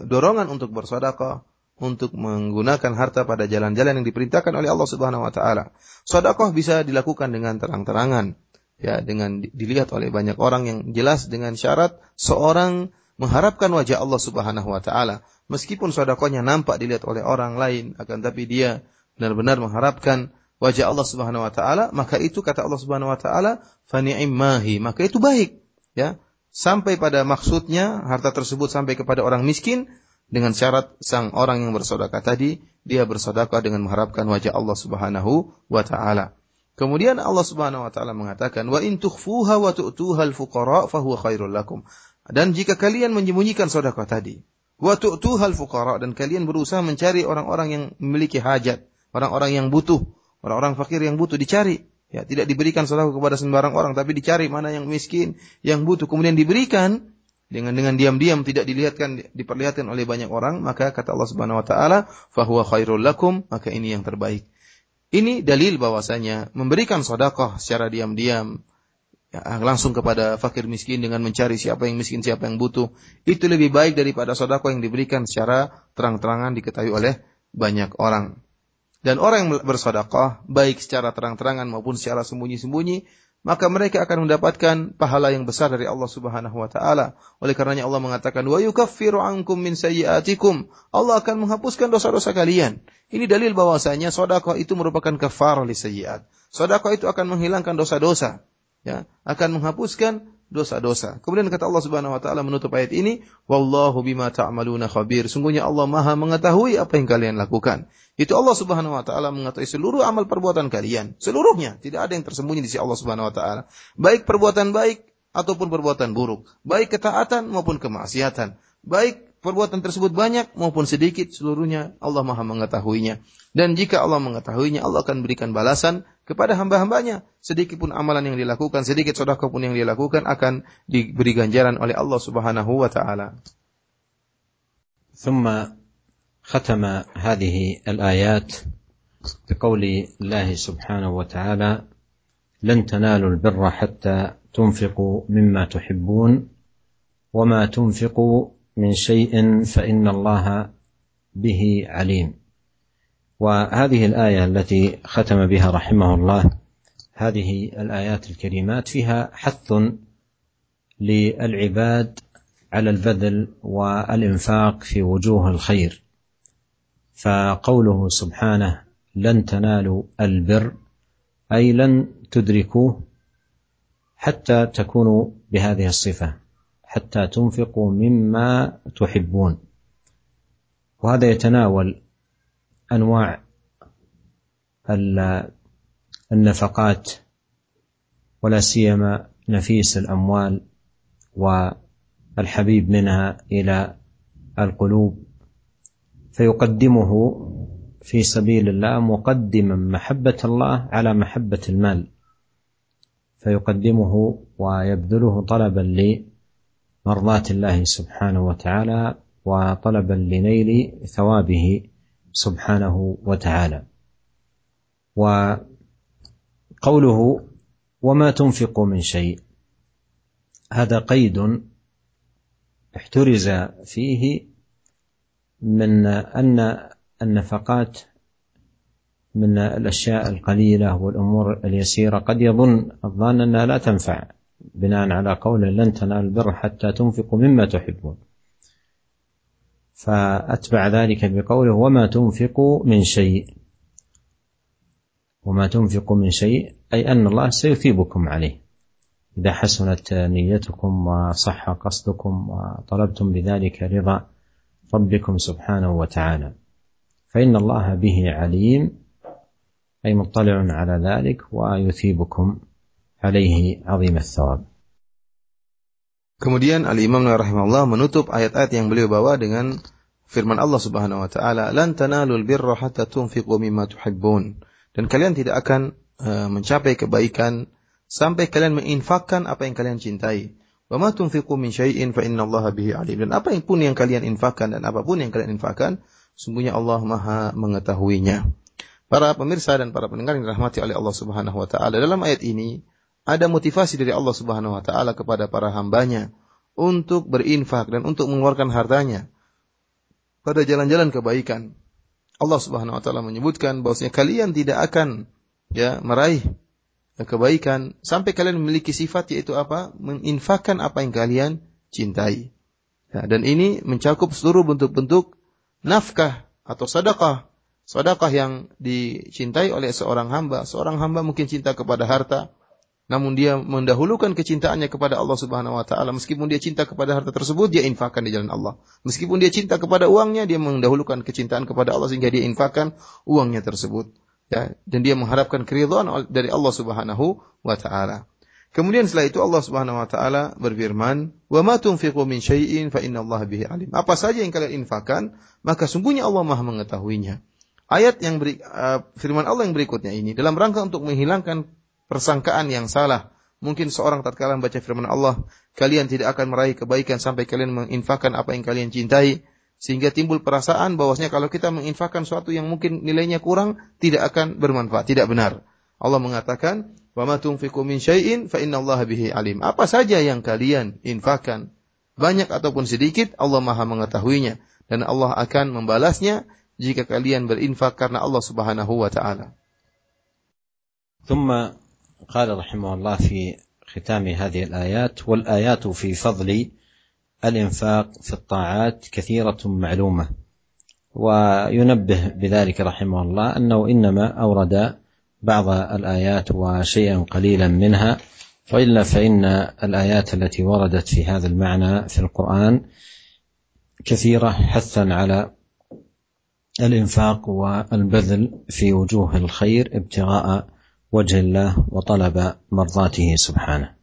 dorongan untuk bersedekah, untuk menggunakan harta pada jalan-jalan yang diperintahkan oleh Allah Subhanahu wa taala. Sedekah bisa dilakukan dengan terang-terangan, ya dengan dilihat oleh banyak orang yang jelas dengan syarat seorang mengharapkan wajah Allah Subhanahu wa taala. Meskipun sedekahnya nampak dilihat oleh orang lain, akan tapi dia benar-benar mengharapkan wajah Allah Subhanahu wa taala, maka itu kata Allah Subhanahu wa taala, fa ni'mahi, maka itu baik, ya. Sampai pada maksudnya harta tersebut sampai kepada orang miskin dengan syarat sang orang yang bersedekah tadi dia bersedekah dengan mengharapkan wajah Allah Subhanahu wa taala. Kemudian Allah Subhanahu wa taala mengatakan wa in tukhfuha wa tu'tuha al-fuqara fa huwa khairul lakum. Dan jika kalian menyembunyikan sedekah tadi, wa tu'tuha al-fuqara dan kalian berusaha mencari orang-orang yang memiliki hajat, orang-orang yang butuh, Orang-orang fakir yang butuh dicari. Ya, tidak diberikan sedekah kepada sembarang orang, tapi dicari mana yang miskin, yang butuh, kemudian diberikan dengan dengan diam-diam tidak dilihatkan diperlihatkan oleh banyak orang, maka kata Allah Subhanahu wa taala, "Fahuwa khairul lakum", maka ini yang terbaik. Ini dalil bahwasanya memberikan sedekah secara diam-diam ya, langsung kepada fakir miskin dengan mencari siapa yang miskin, siapa yang butuh, itu lebih baik daripada sedekah yang diberikan secara terang-terangan diketahui oleh banyak orang. Dan orang yang bersedekah baik secara terang-terangan maupun secara sembunyi-sembunyi, maka mereka akan mendapatkan pahala yang besar dari Allah Subhanahu wa taala. Oleh karenanya Allah mengatakan wa yukaffiru ankum min sayyiatikum. Allah akan menghapuskan dosa-dosa kalian. Ini dalil bahwasanya sedekah itu merupakan kafarah li sayyiat. Sedekah itu akan menghilangkan dosa-dosa, ya, akan menghapuskan dosa-dosa. Kemudian kata Allah Subhanahu wa taala menutup ayat ini, "Wallahu bima ta'maluna khabir." Sungguhnya Allah Maha mengetahui apa yang kalian lakukan. Itu Allah Subhanahu wa taala mengetahui seluruh amal perbuatan kalian, seluruhnya, tidak ada yang tersembunyi di sisi Allah Subhanahu wa taala. Baik perbuatan baik ataupun perbuatan buruk, baik ketaatan maupun kemaksiatan, baik perbuatan tersebut banyak maupun sedikit, seluruhnya Allah Maha mengetahuinya. Dan jika Allah mengetahuinya, Allah akan berikan balasan kepada hamba-hambanya. Sedikit pun amalan yang dilakukan, sedikit sedekah pun yang dilakukan akan diberi ganjaran oleh Allah Subhanahu wa taala. ثم ختم هذه الآيات بقول الله سبحانه وتعالى لن تنالوا البر حتى تنفقوا مما تحبون وما تنفقوا من شيء فإن الله به عليم وهذه الآية التي ختم بها رحمه الله هذه الآيات الكريمات فيها حث للعباد على البذل والإنفاق في وجوه الخير. فقوله سبحانه لن تنالوا البر أي لن تدركوه حتى تكونوا بهذه الصفة حتى تنفقوا مما تحبون. وهذا يتناول أنواع النفقات ولا سيما نفيس الأموال والحبيب منها إلى القلوب. فيقدمه في سبيل الله مقدما محبة الله على محبة المال. فيقدمه ويبذله طلبا لمرضاة الله سبحانه وتعالى وطلبا لنيل ثوابه سبحانه وتعالى. وقوله وما تنفق من شيء هذا قيد احترز فيه من أن النفقات من الأشياء القليلة والأمور اليسيرة قد يظن الظان أنها لا تنفع بناء على قوله لن تنالوا البر حتى تنفقوا مما تحبون. فأتبع ذلك بقوله وما تنفقوا من شيء. وما تنفقوا من شيء أي أن الله سيثيبكم عليه. إذا حسنت نيتكم وصح قصدكم وطلبتم بذلك رضا ربكم سبحانه وتعالى. فإن الله به عليم أي مطلع على ذلك ويثيبكم عليه عظيم الثواب. Kemudian Al-Imam rahimahullah menutup ayat-ayat yang beliau bawa dengan firman Allah Subhanahu wa taala, "Lan tanalul birra hatta tunfiqu mimma tuhibbun." Dan kalian tidak akan uh, mencapai kebaikan sampai kalian menginfakkan apa yang kalian cintai. Wa ma tunfiqu min syai'in fa bihi alim. Dan apa pun yang kalian infakkan dan apa pun yang kalian infakkan, sungguhnya Allah Maha mengetahuinya. Para pemirsa dan para pendengar yang dirahmati oleh Allah Subhanahu wa taala, dalam ayat ini ada motivasi dari Allah Subhanahu wa taala kepada para hambanya untuk berinfak dan untuk mengeluarkan hartanya pada jalan-jalan kebaikan. Allah Subhanahu wa taala menyebutkan bahwasanya kalian tidak akan ya meraih kebaikan sampai kalian memiliki sifat yaitu apa? Menginfakkan apa yang kalian cintai. Ya, dan ini mencakup seluruh bentuk-bentuk nafkah atau sedekah. Sedekah yang dicintai oleh seorang hamba. Seorang hamba mungkin cinta kepada harta, namun dia mendahulukan kecintaannya kepada Allah Subhanahu wa taala. Meskipun dia cinta kepada harta tersebut dia infakkan di jalan Allah. Meskipun dia cinta kepada uangnya dia mendahulukan kecintaan kepada Allah sehingga dia infakkan uangnya tersebut. Ya dan dia mengharapkan keridhaan dari Allah Subhanahu wa taala. Kemudian setelah itu Allah Subhanahu wa taala berfirman wa ma tunfiqu min syai'in fa innallaha bihi alim. Apa saja yang kalian infakkan maka sungguhnya Allah Maha mengetahuinya. Ayat yang beri, uh, firman Allah yang berikutnya ini dalam rangka untuk menghilangkan persangkaan yang salah. Mungkin seorang tatkala membaca firman Allah, kalian tidak akan meraih kebaikan sampai kalian menginfakkan apa yang kalian cintai, sehingga timbul perasaan bahwasanya kalau kita menginfakkan sesuatu yang mungkin nilainya kurang, tidak akan bermanfaat, tidak benar. Allah mengatakan, "Wa ma tunfiqu min syai'in fa innallaha bihi alim." Apa saja yang kalian infakkan, banyak ataupun sedikit, Allah Maha mengetahuinya dan Allah akan membalasnya jika kalian berinfak karena Allah Subhanahu wa taala. ثم قال رحمه الله في ختام هذه الآيات والآيات في فضل الإنفاق في الطاعات كثيرة معلومة. وينبه بذلك رحمه الله أنه إنما أورد بعض الآيات وشيئا قليلا منها وإلا فإن الآيات التي وردت في هذا المعنى في القرآن كثيرة حثا على الإنفاق والبذل في وجوه الخير ابتغاء وجه الله وطلب مرضاته سبحانه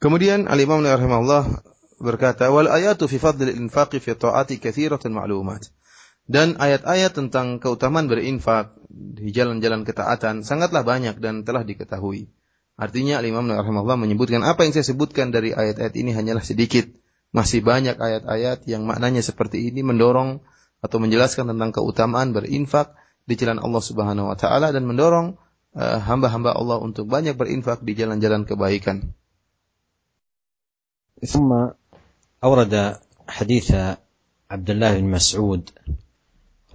Kemudian Al-Imam rahimahullah berkata, "Wal ayatu fi fadlil infaqi fi ta'ati katsiratun ma'lumat." Dan ayat-ayat tentang keutamaan berinfak di jalan-jalan ketaatan sangatlah banyak dan telah diketahui. Artinya Al-Imam rahimahullah menyebutkan apa yang saya sebutkan dari ayat-ayat ini hanyalah sedikit. Masih banyak ayat-ayat yang maknanya seperti ini mendorong atau menjelaskan tentang keutamaan berinfak di jalan Allah Subhanahu wa taala dan mendorong uh, hamba-hamba uh, Allah untuk banyak berinfak di jalan-jalan kebaikan. ثم أورد حديث عبد الله بن مسعود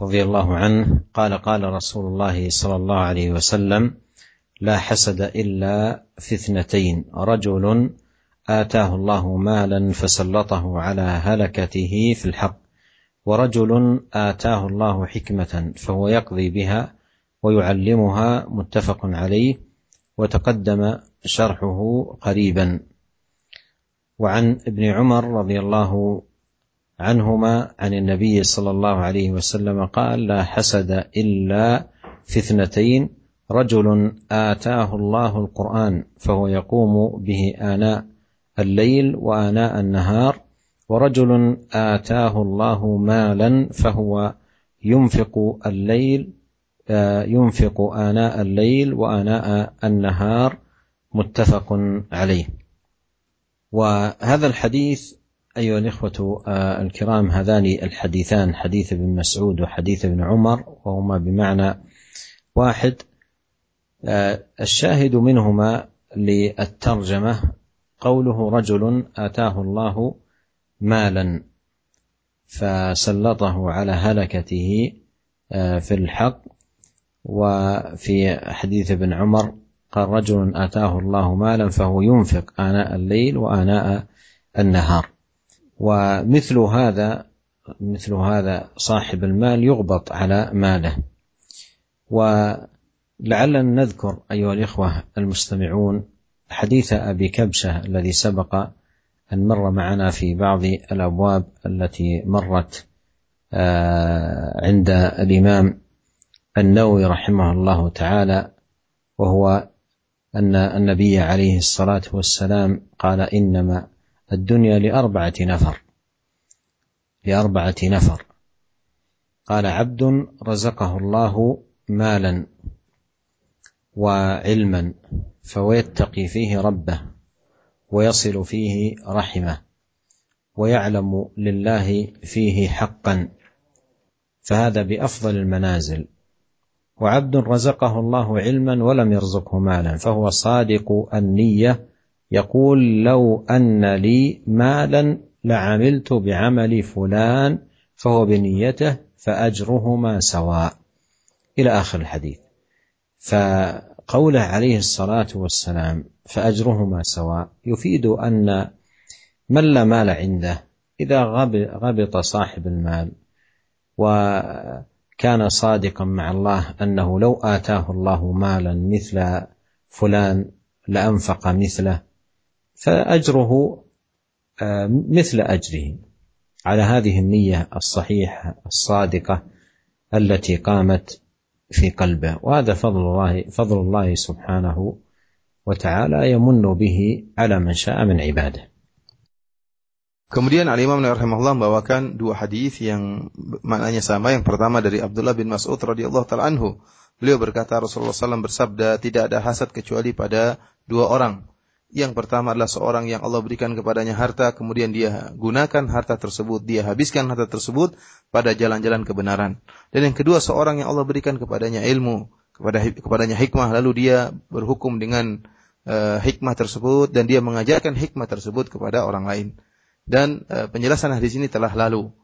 رضي الله عنه قال قال رسول الله صلى الله عليه وسلم لا حسد إلا في اثنتين رجل آتاه الله مالا فسلطه على هلكته في الحق ورجل آتاه الله حكمة فهو يقضي بها ويعلمها متفق عليه وتقدم شرحه قريبا. وعن ابن عمر رضي الله عنهما عن النبي صلى الله عليه وسلم قال لا حسد إلا في اثنتين رجل آتاه الله القرآن فهو يقوم به آناء الليل وآناء النهار ورجل آتاه الله مالا فهو ينفق الليل ينفق آناء الليل وآناء النهار متفق عليه. وهذا الحديث أيها الإخوة الكرام هذان الحديثان حديث ابن مسعود وحديث ابن عمر وهما بمعنى واحد. الشاهد منهما للترجمة قوله رجل آتاه الله مالا فسلطه على هلكته آه، في الحق. وفي حديث ابن عمر قال رجل آتاه الله مالا فهو ينفق آناء الليل وآناء النهار. ومثل هذا مثل هذا صاحب المال يغبط على ماله. ولعلنا نذكر أيها الإخوة المستمعون حديث أبي كبشة الذي سبق أن مر معنا في بعض الأبواب التي مرت آه، عند الإمام النووي رحمه الله تعالى وهو أن النبي عليه الصلاة والسلام قال إنما الدنيا لأربعة نفر لأربعة نفر. قال عبد رزقه الله مالا وعلما فويتقي فيه ربه. ويصل فيه رحمه ويعلم لله فيه حقا. فهذا بأفضل المنازل. وعبد رزقه الله علما ولم يرزقه مالا فهو صادق النية يقول لو أن لي مالا لعملت بعمل فلان فهو بنيته فأجرهما سواء. إلى آخر الحديث. فقوله عليه الصلاة والسلام فأجرهما سواء يفيد أن من لا مال عنده إذا غبط صاحب المال وكان صادقا مع الله أنه لو آتاه الله مالا مثل فلان لأنفق مثله فأجره آه، مثل أجره. على هذه النية الصحيحة الصادقة التي قامت في قلبه وهذا فضل الله فضل الله سبحانه وتعالى يمن به على من شاء من عباده Kemudian Al-Imam rahimahullah membawakan dua hadis yang maknanya sama. Yang pertama dari Abdullah bin Mas'ud radhiyallahu taala anhu. Beliau berkata Rasulullah SAW bersabda, tidak ada hasad kecuali pada dua orang. Yang pertama adalah seorang yang Allah berikan kepadanya harta, kemudian dia gunakan harta tersebut, dia habiskan harta tersebut pada jalan-jalan kebenaran. Dan yang kedua seorang yang Allah berikan kepadanya ilmu, kepada kepadanya hikmah lalu dia berhukum dengan uh, hikmah tersebut dan dia mengajarkan hikmah tersebut kepada orang lain. Dan uh, penjelasan hadis ini telah lalu.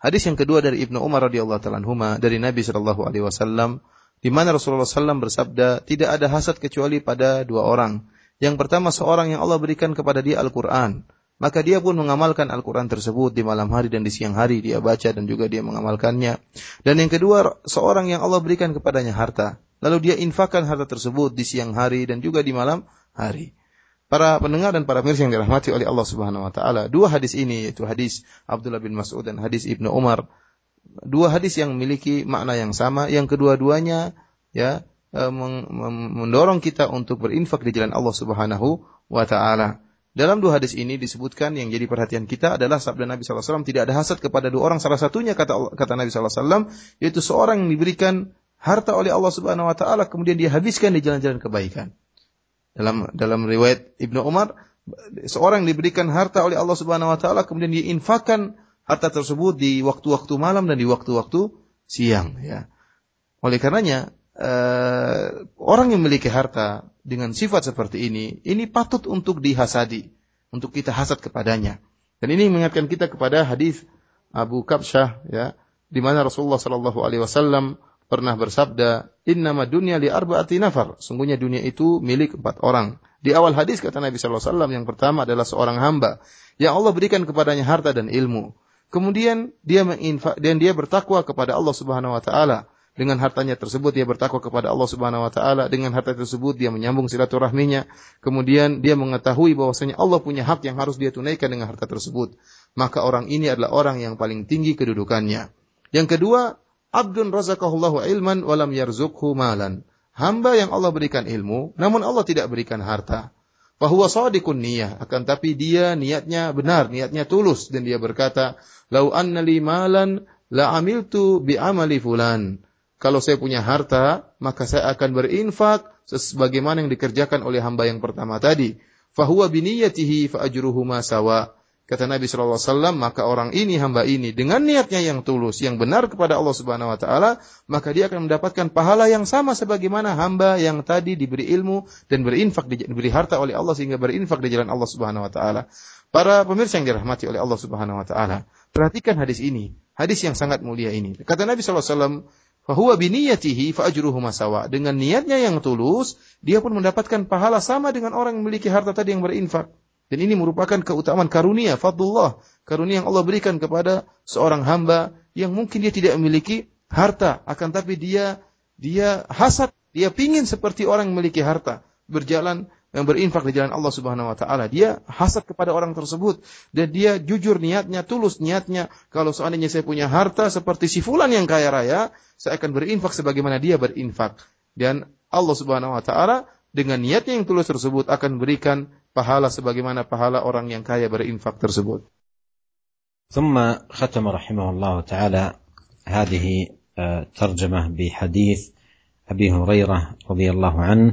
Hadis yang kedua dari Ibnu Umar radhiyallahu taala dari Nabi sallallahu alaihi wasallam di mana Rasulullah SAW bersabda, tidak ada hasad kecuali pada dua orang. Yang pertama seorang yang Allah berikan kepada dia Al-Quran. Maka dia pun mengamalkan Al-Quran tersebut di malam hari dan di siang hari. Dia baca dan juga dia mengamalkannya. Dan yang kedua, seorang yang Allah berikan kepadanya harta. Lalu dia infakkan harta tersebut di siang hari dan juga di malam hari. Para pendengar dan para pemirsa yang dirahmati oleh Allah Subhanahu wa taala, dua hadis ini yaitu hadis Abdullah bin Mas'ud dan hadis Ibnu Umar dua hadis yang memiliki makna yang sama, yang kedua-duanya ya mendorong kita untuk berinfak di jalan Allah Subhanahu wa taala. Dalam dua hadis ini disebutkan yang jadi perhatian kita adalah sabda Nabi SAW tidak ada hasad kepada dua orang. Salah satunya kata kata Nabi SAW yaitu seorang yang diberikan harta oleh Allah Subhanahu Wa Taala kemudian dia habiskan di jalan-jalan kebaikan. Dalam dalam riwayat Ibnu Umar seorang yang diberikan harta oleh Allah Subhanahu Wa Taala kemudian dia infakkan harta tersebut di waktu-waktu malam dan di waktu-waktu siang ya. Oleh karenanya uh, orang yang memiliki harta dengan sifat seperti ini, ini patut untuk dihasadi, untuk kita hasad kepadanya. Dan ini mengingatkan kita kepada hadis Abu Kabsyah ya, di mana Rasulullah Shallallahu alaihi wasallam pernah bersabda, "Innama dunya li arba'ati nafar." Sungguhnya dunia itu milik empat orang. Di awal hadis kata Nabi sallallahu alaihi wasallam yang pertama adalah seorang hamba yang Allah berikan kepadanya harta dan ilmu. Kemudian dia menginfak dan dia bertakwa kepada Allah Subhanahu wa taala. Dengan hartanya tersebut dia bertakwa kepada Allah Subhanahu wa taala, dengan harta tersebut dia menyambung silaturahminya. Kemudian dia mengetahui bahwasanya Allah punya hak yang harus dia tunaikan dengan harta tersebut. Maka orang ini adalah orang yang paling tinggi kedudukannya. Yang kedua, abdun razaqahullahu ilman walam yarzukhu malan. Hamba yang Allah berikan ilmu, namun Allah tidak berikan harta. Fahuwa sadiqun niyah. Akan tapi dia niatnya benar, niatnya tulus. Dan dia berkata, Lau anna li malan la amiltu bi amali fulan. Kalau saya punya harta, maka saya akan berinfak sebagaimana yang dikerjakan oleh hamba yang pertama tadi. Fahuwa biniyatihi fa ajruhu ma sawa. Kata Nabi SAW, maka orang ini, hamba ini, dengan niatnya yang tulus, yang benar kepada Allah Subhanahu Wa Taala, maka dia akan mendapatkan pahala yang sama sebagaimana hamba yang tadi diberi ilmu dan berinfak, diberi harta oleh Allah sehingga berinfak di jalan Allah Subhanahu Wa Taala. Para pemirsa yang dirahmati oleh Allah Subhanahu Wa Taala, perhatikan hadis ini, hadis yang sangat mulia ini. Kata Nabi SAW, Fahuwa biniyatihi fa'ajruhu masawa. Dengan niatnya yang tulus, dia pun mendapatkan pahala sama dengan orang yang memiliki harta tadi yang berinfak. Dan ini merupakan keutamaan karunia, fadlullah. Karunia yang Allah berikan kepada seorang hamba yang mungkin dia tidak memiliki harta. Akan tapi dia dia hasad, dia pingin seperti orang yang memiliki harta. Berjalan yang berinfak di jalan Allah Subhanahu wa taala. Dia hasad kepada orang tersebut dan dia jujur niatnya, tulus niatnya. Kalau seandainya saya punya harta seperti si fulan yang kaya raya, saya akan berinfak sebagaimana dia berinfak. Dan Allah Subhanahu wa taala dengan niatnya yang tulus tersebut akan berikan pahala sebagaimana pahala orang yang kaya berinfak tersebut. ثم ختم رحمه الله تعالى هذه ترجمة بحديث أبي هريرة رضي الله عنه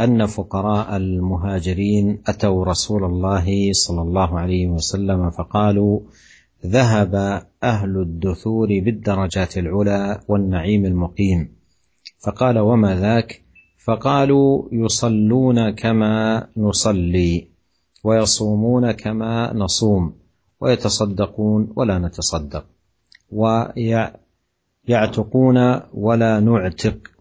أن فقراء المهاجرين أتوا رسول الله صلى الله عليه وسلم فقالوا ذهب أهل الدثور بالدرجات العلى والنعيم المقيم. فقال وما ذاك؟ فقالوا يصلون كما نصلي ويصومون كما نصوم ويتصدقون ولا نتصدق ويعتقون ولا نعتق.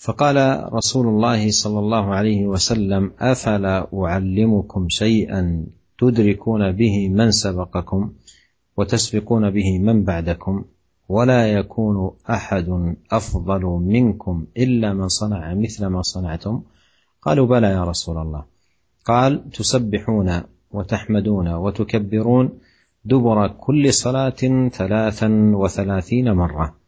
فقال رسول الله صلى الله عليه وسلم أفلا أعلمكم شيئا تدركون به من سبقكم وتسبقون به من بعدكم؟ ولا يكون أحد أفضل منكم إلا من صنع مثل ما صنعتم؟ قالوا بلى يا رسول الله. قال تسبحون وتحمدون وتكبرون دبر كل صلاة ثلاثا وثلاثين مرة.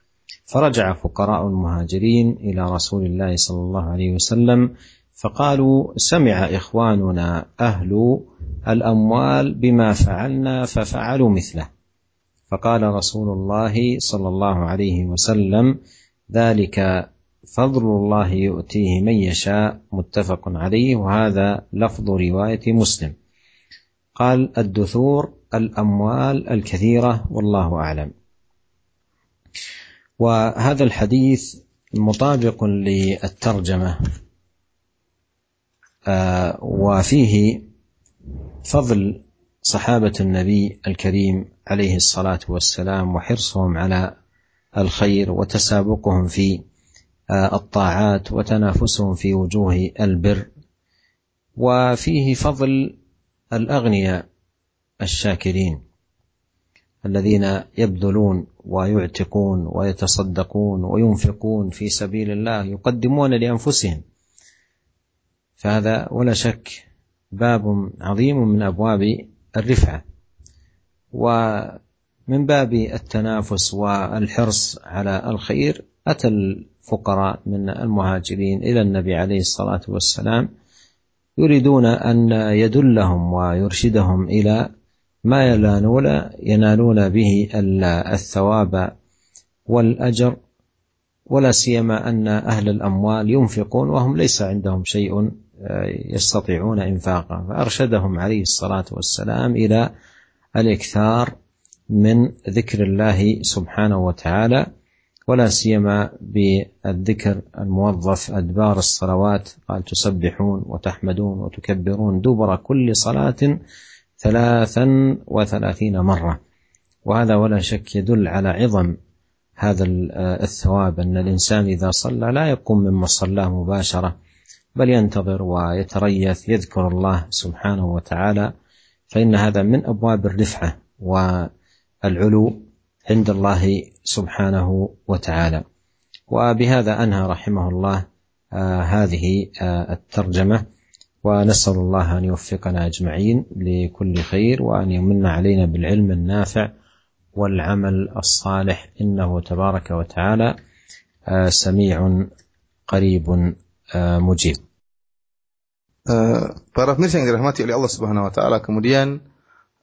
فرجع فقراء المهاجرين إلى رسول الله صلى الله عليه وسلم فقالوا سمع إخواننا أهل الأموال بما فعلنا ففعلوا مثله. فقال رسول الله صلى الله عليه وسلم ذلك فضل الله يؤتيه من يشاء متفق عليه وهذا لفظ رواية مسلم. قال الدثور الأموال الكثيرة والله أعلم. وهذا الحديث مطابق للترجمة. وفيه فضل صحابة النبي الكريم عليه الصلاة والسلام وحرصهم على الخير وتسابقهم في الطاعات وتنافسهم في وجوه البر. وفيه فضل الأغنياء الشاكرين. الذين يبذلون ويعتقون ويتصدقون وينفقون في سبيل الله يقدمون لأنفسهم. فهذا ولا شك باب عظيم من أبواب الرفعة. ومن باب التنافس والحرص على الخير أتى الفقراء من المهاجرين إلى النبي عليه الصلاة والسلام يريدون أن يدلهم ويرشدهم إلى ما ينالون ينالون به الثواب والأجر ولا سيما أن أهل الأموال ينفقون وهم ليس عندهم شيء يستطيعون انفاقه فأرشدهم عليه الصلاة والسلام إلى الإكثار من ذكر الله سبحانه وتعالى ولا سيما بالذكر الموظف أدبار الصلوات قال تسبحون وتحمدون وتكبرون دبر كل صلاة ثلاثا وثلاثين مرة. وهذا ولا شك يدل على عظم هذا الثواب أن الإنسان إذا صلى لا يقوم من مصلاه مباشرة بل ينتظر ويتريث يذكر الله سبحانه وتعالى. فإن هذا من أبواب الرفعة والعلو عند الله سبحانه وتعالى. وبهذا أنهى رحمه الله آه هذه آه الترجمه ونسال الله ان يوفقنا اجمعين لكل خير وان يمن علينا بالعلم النافع والعمل الصالح انه تبارك وتعالى آه سميع قريب mujib. Uh, para pemirsa yang dirahmati oleh Allah Subhanahu wa taala, kemudian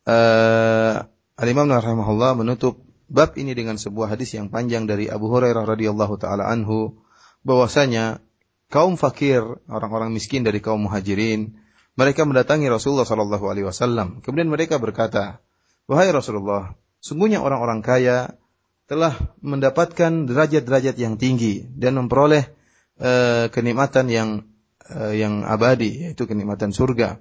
uh, Al-Imam rahimahullah menutup bab ini dengan sebuah hadis yang panjang dari Abu Hurairah radhiyallahu taala anhu bahwasanya kaum fakir, orang-orang miskin dari kaum muhajirin, mereka mendatangi Rasulullah sallallahu alaihi wasallam. Kemudian mereka berkata, "Wahai Rasulullah, sungguhnya orang-orang kaya telah mendapatkan derajat-derajat yang tinggi dan memperoleh uh, kenikmatan yang uh, yang abadi, yaitu kenikmatan surga."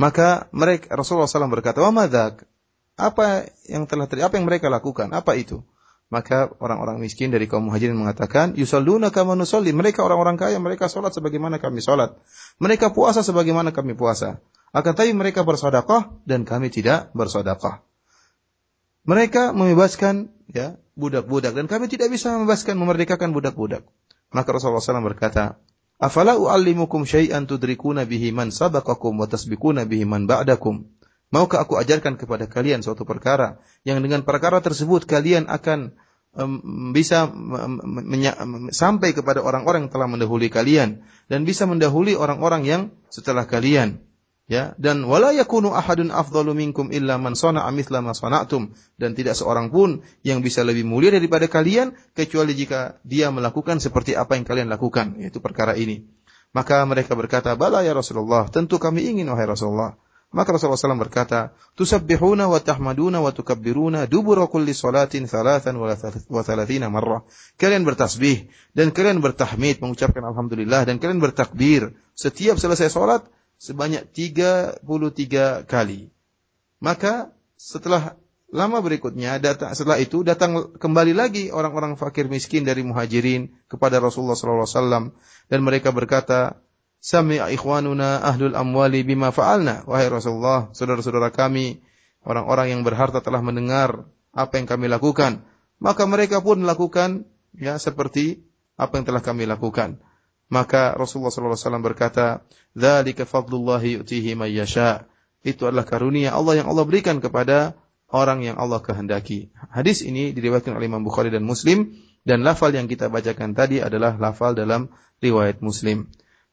Maka mereka Rasulullah SAW berkata, "Wa madzak?" Apa yang telah terjadi? Apa yang mereka lakukan? Apa itu? Maka orang-orang miskin dari kaum muhajirin mengatakan, Yusalluna kama nusalli. Mereka orang-orang kaya, mereka sholat sebagaimana kami sholat. Mereka puasa sebagaimana kami puasa. Akan tapi mereka bersedekah dan kami tidak bersedekah. Mereka membebaskan ya budak-budak dan kami tidak bisa membebaskan memerdekakan budak-budak. Maka Rasulullah SAW berkata, Afala u'allimukum syai'an tudrikuna bihi man sabaqakum wa tasbikuna bihi man ba'dakum. Maukah aku ajarkan kepada kalian suatu perkara yang dengan perkara tersebut kalian akan um, bisa sampai kepada orang-orang yang telah mendahului kalian dan bisa mendahului orang-orang yang setelah kalian ya? Dan wala yakunu ahadun afdalu minkum illa man sana'a mithla ma sana'tum dan tidak seorang pun yang bisa lebih mulia daripada kalian kecuali jika dia melakukan seperti apa yang kalian lakukan. Yaitu perkara ini. Maka mereka berkata bala ya Rasulullah tentu kami ingin wahai Rasulullah maka Rasulullah SAW berkata, Tusabbihuna wa tahmaduna wa tukabbiruna dubura kulli salatin thalathan wa thalathina marrah. Kalian bertasbih dan kalian bertahmid, mengucapkan Alhamdulillah dan kalian bertakbir. Setiap selesai salat sebanyak 33 kali. Maka setelah lama berikutnya datang setelah itu datang kembali lagi orang-orang fakir miskin dari muhajirin kepada Rasulullah SAW dan mereka berkata Sami'a ikhwanuna ahlul amwali bima fa'alna. Wahai Rasulullah, saudara-saudara kami, orang-orang yang berharta telah mendengar apa yang kami lakukan. Maka mereka pun melakukan ya seperti apa yang telah kami lakukan. Maka Rasulullah SAW berkata, "Dzalika fadlullahi yu'tihi may yasha." Itu adalah karunia Allah yang Allah berikan kepada orang yang Allah kehendaki. Hadis ini diriwayatkan oleh Imam Bukhari dan Muslim dan lafal yang kita bacakan tadi adalah lafal dalam riwayat Muslim.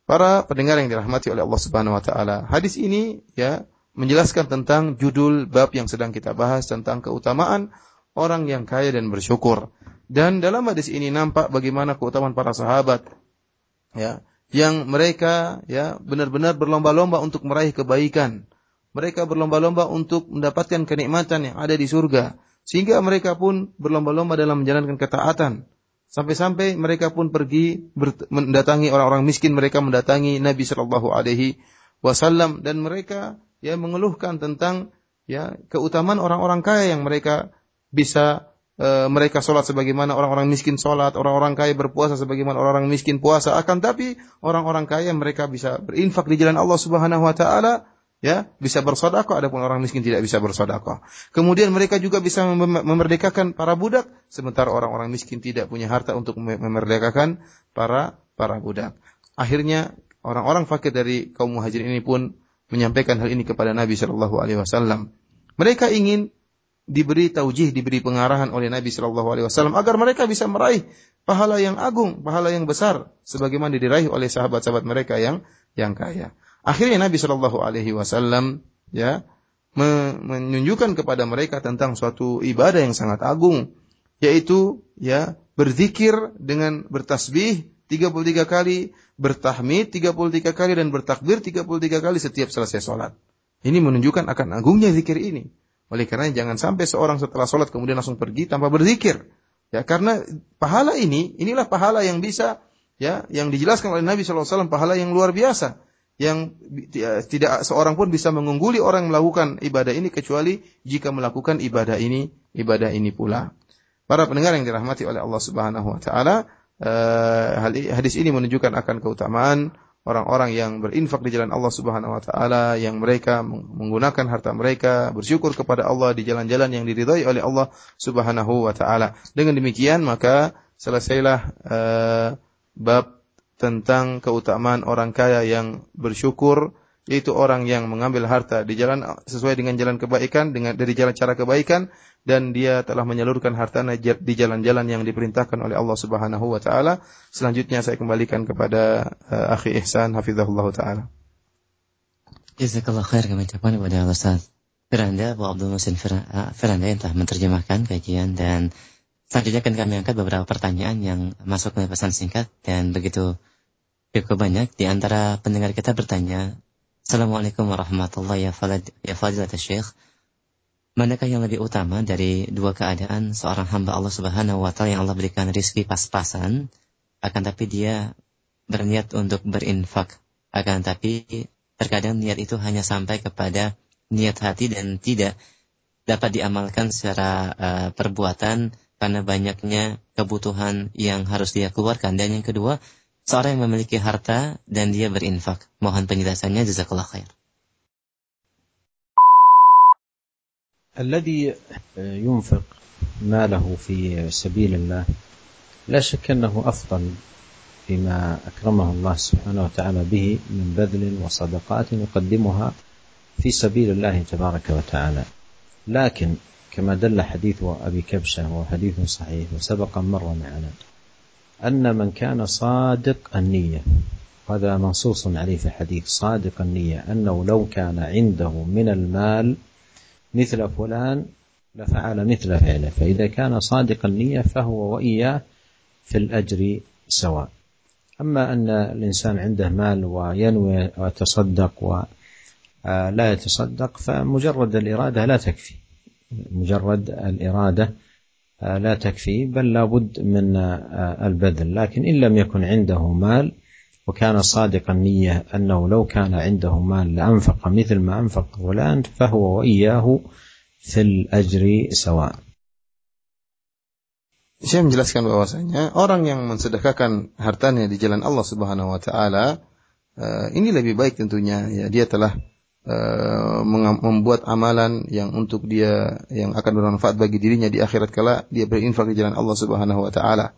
Para pendengar yang dirahmati oleh Allah Subhanahu wa taala, hadis ini ya menjelaskan tentang judul bab yang sedang kita bahas tentang keutamaan orang yang kaya dan bersyukur. Dan dalam hadis ini nampak bagaimana keutamaan para sahabat ya yang mereka ya benar-benar berlomba-lomba untuk meraih kebaikan. Mereka berlomba-lomba untuk mendapatkan kenikmatan yang ada di surga sehingga mereka pun berlomba-lomba dalam menjalankan ketaatan Sampai-sampai mereka pun pergi mendatangi orang-orang miskin, mereka mendatangi Nabi Shallallahu Alaihi Wasallam dan mereka ya mengeluhkan tentang ya keutamaan orang-orang kaya yang mereka bisa e, mereka sholat sebagaimana orang-orang miskin sholat, orang-orang kaya berpuasa sebagaimana orang-orang miskin puasa. Akan tapi orang-orang kaya mereka bisa berinfak di jalan Allah Subhanahu Wa Taala, ya bisa bersodakoh. Adapun orang miskin tidak bisa bersodakoh. Kemudian mereka juga bisa memerdekakan para budak, sementara orang-orang miskin tidak punya harta untuk memerdekakan para para budak. Akhirnya orang-orang fakir dari kaum muhajirin ini pun menyampaikan hal ini kepada Nabi Shallallahu Alaihi Wasallam. Mereka ingin diberi taujih, diberi pengarahan oleh Nabi Shallallahu Alaihi Wasallam agar mereka bisa meraih pahala yang agung, pahala yang besar, sebagaimana diraih oleh sahabat-sahabat mereka yang yang kaya. Akhirnya Nabi Shallallahu Alaihi Wasallam ya menunjukkan kepada mereka tentang suatu ibadah yang sangat agung, yaitu ya berzikir dengan bertasbih 33 kali, bertahmid 33 kali dan bertakbir 33 kali setiap selesai sholat. Ini menunjukkan akan agungnya zikir ini. Oleh karena jangan sampai seorang setelah sholat kemudian langsung pergi tanpa berzikir. Ya, karena pahala ini, inilah pahala yang bisa, ya, yang dijelaskan oleh Nabi SAW, pahala yang luar biasa. Yang ya, tidak seorang pun bisa mengungguli orang yang melakukan ibadah ini kecuali jika melakukan ibadah ini, ibadah ini pula. Para pendengar yang dirahmati oleh Allah Subhanahu wa taala, eh, hadis ini menunjukkan akan keutamaan orang-orang yang berinfak di jalan Allah Subhanahu wa taala yang mereka menggunakan harta mereka bersyukur kepada Allah di jalan-jalan yang diridhai oleh Allah Subhanahu wa taala. Dengan demikian maka selesailah uh, bab tentang keutamaan orang kaya yang bersyukur yaitu orang yang mengambil harta di jalan sesuai dengan jalan kebaikan dengan dari jalan cara kebaikan dan dia telah menyalurkan hartanya di jalan-jalan yang diperintahkan oleh Allah Subhanahu wa taala. Selanjutnya saya kembalikan kepada uh, akhi Ihsan hafizahullah taala. Jazakallah khair kami ucapkan kepada Ustaz Firanda, Bu Abdul Musin eh, Firanda yang telah menerjemahkan kajian dan selanjutnya akan kami angkat beberapa pertanyaan yang masuk ke pesan singkat dan begitu cukup banyak di antara pendengar kita bertanya Assalamualaikum warahmatullahi wabarakatuh. Ya fadilat Syekh Manakah yang lebih utama dari dua keadaan seorang hamba Allah Subhanahu wa taala yang Allah berikan rizki pas-pasan akan tapi dia berniat untuk berinfak akan tapi terkadang niat itu hanya sampai kepada niat hati dan tidak dapat diamalkan secara uh, perbuatan karena banyaknya kebutuhan yang harus dia keluarkan dan yang kedua seorang yang memiliki harta dan dia berinfak mohon penjelasannya jazakallah khair الذي ينفق ماله في سبيل الله لا شك انه افضل بما اكرمه الله سبحانه وتعالى به من بذل وصدقات يقدمها في سبيل الله تبارك وتعالى لكن كما دل حديث أبي كبشة وهو حديث صحيح وسبق مر معنا أن من كان صادق النية وهذا منصوص عليه في الحديث صادق النية أنه لو كان عنده من المال مثل فلان لفعل مثل فعله فإذا كان صادق النية فهو وإياه في الأجر سواء. أما أن الإنسان عنده مال وينوي ويتصدق ولا يتصدق فمجرد الإرادة لا تكفي. مجرد الإرادة لا تكفي بل لابد من البذل لكن إن لم يكن عنده مال وكان صادق النية أنه لو كان عنده مال لأنفق مثل ما أنفق فلان فهو وإياه في الأجر سواء Saya menjelaskan bahwasanya orang yang mensedekahkan hartanya di jalan Allah Subhanahu wa taala uh, ini lebih baik tentunya ya dia telah uh, membuat amalan yang untuk dia yang akan bermanfaat bagi dirinya di akhirat kala dia berinfak di jalan Allah Subhanahu wa taala.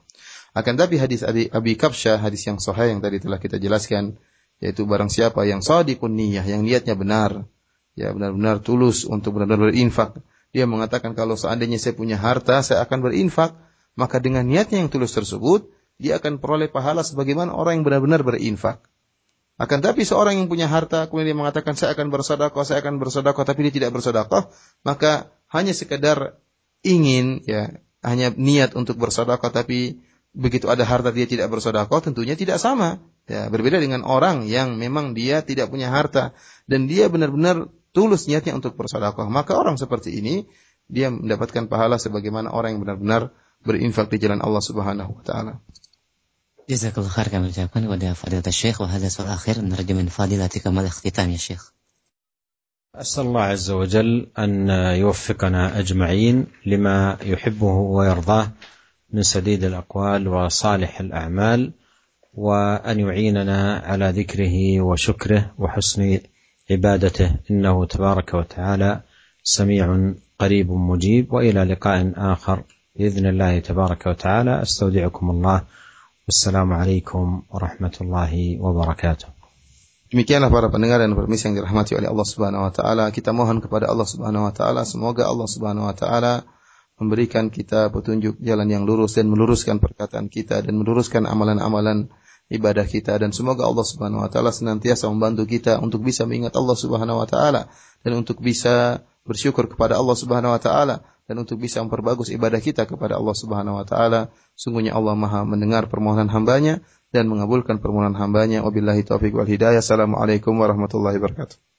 Akan tapi hadis Abi, Abi Kapsyah, hadis yang sahih yang tadi telah kita jelaskan, yaitu barang siapa yang sadiqun niyah, yang niatnya benar, ya benar-benar tulus untuk benar-benar berinfak. Dia mengatakan kalau seandainya saya punya harta, saya akan berinfak, maka dengan niatnya yang tulus tersebut, dia akan peroleh pahala sebagaimana orang yang benar-benar berinfak. Akan tapi seorang yang punya harta kemudian dia mengatakan saya akan bersedekah, saya akan bersedekah tapi dia tidak bersedekah, maka hanya sekedar ingin ya, hanya niat untuk bersedekah tapi begitu ada harta dia tidak bersedekah tentunya tidak sama. Ya, berbeda dengan orang yang memang dia tidak punya harta dan dia benar-benar tulus niatnya untuk bersedekah. Maka orang seperti ini dia mendapatkan pahala sebagaimana orang yang benar-benar berinfak di jalan Allah Subhanahu wa taala. Khair kami ucapkan kepada Fadilat Syekh wa hadha soal akhir menerjemah fadilati kamal ikhtitam ya Syekh. أسأل الله عز وجل أن يوفقنا أجمعين لما يحبه ويرضاه من سديد الأقوال وصالح الأعمال وأن يعيننا على ذكره وشكره وحسن عبادته. إنه تبارك وتعالى سميع قريب مجيب. وإلى لقاء آخر بإذن الله تبارك وتعالى. أستودعكم الله السلام عليكم ورحمة الله وبركاته Demikianlah para pendengar dan permisi yang dirahmati oleh Allah Subhanahu wa taala. Kita mohon kepada Allah Subhanahu wa taala semoga Allah Subhanahu wa taala memberikan kita petunjuk jalan yang lurus dan meluruskan perkataan kita dan meluruskan amalan-amalan ibadah kita. Dan semoga Allah Subhanahu wa taala senantiasa membantu kita untuk bisa mengingat Allah Subhanahu wa taala dan untuk bisa bersyukur kepada Allah Subhanahu wa taala dan untuk bisa memperbagus ibadah kita kepada Allah Subhanahu wa taala. Sungguhnya Allah Maha mendengar permohonan hambanya dan mengabulkan permohonan hambanya. Wabillahi taufiq wal hidayah. Assalamualaikum warahmatullahi wabarakatuh.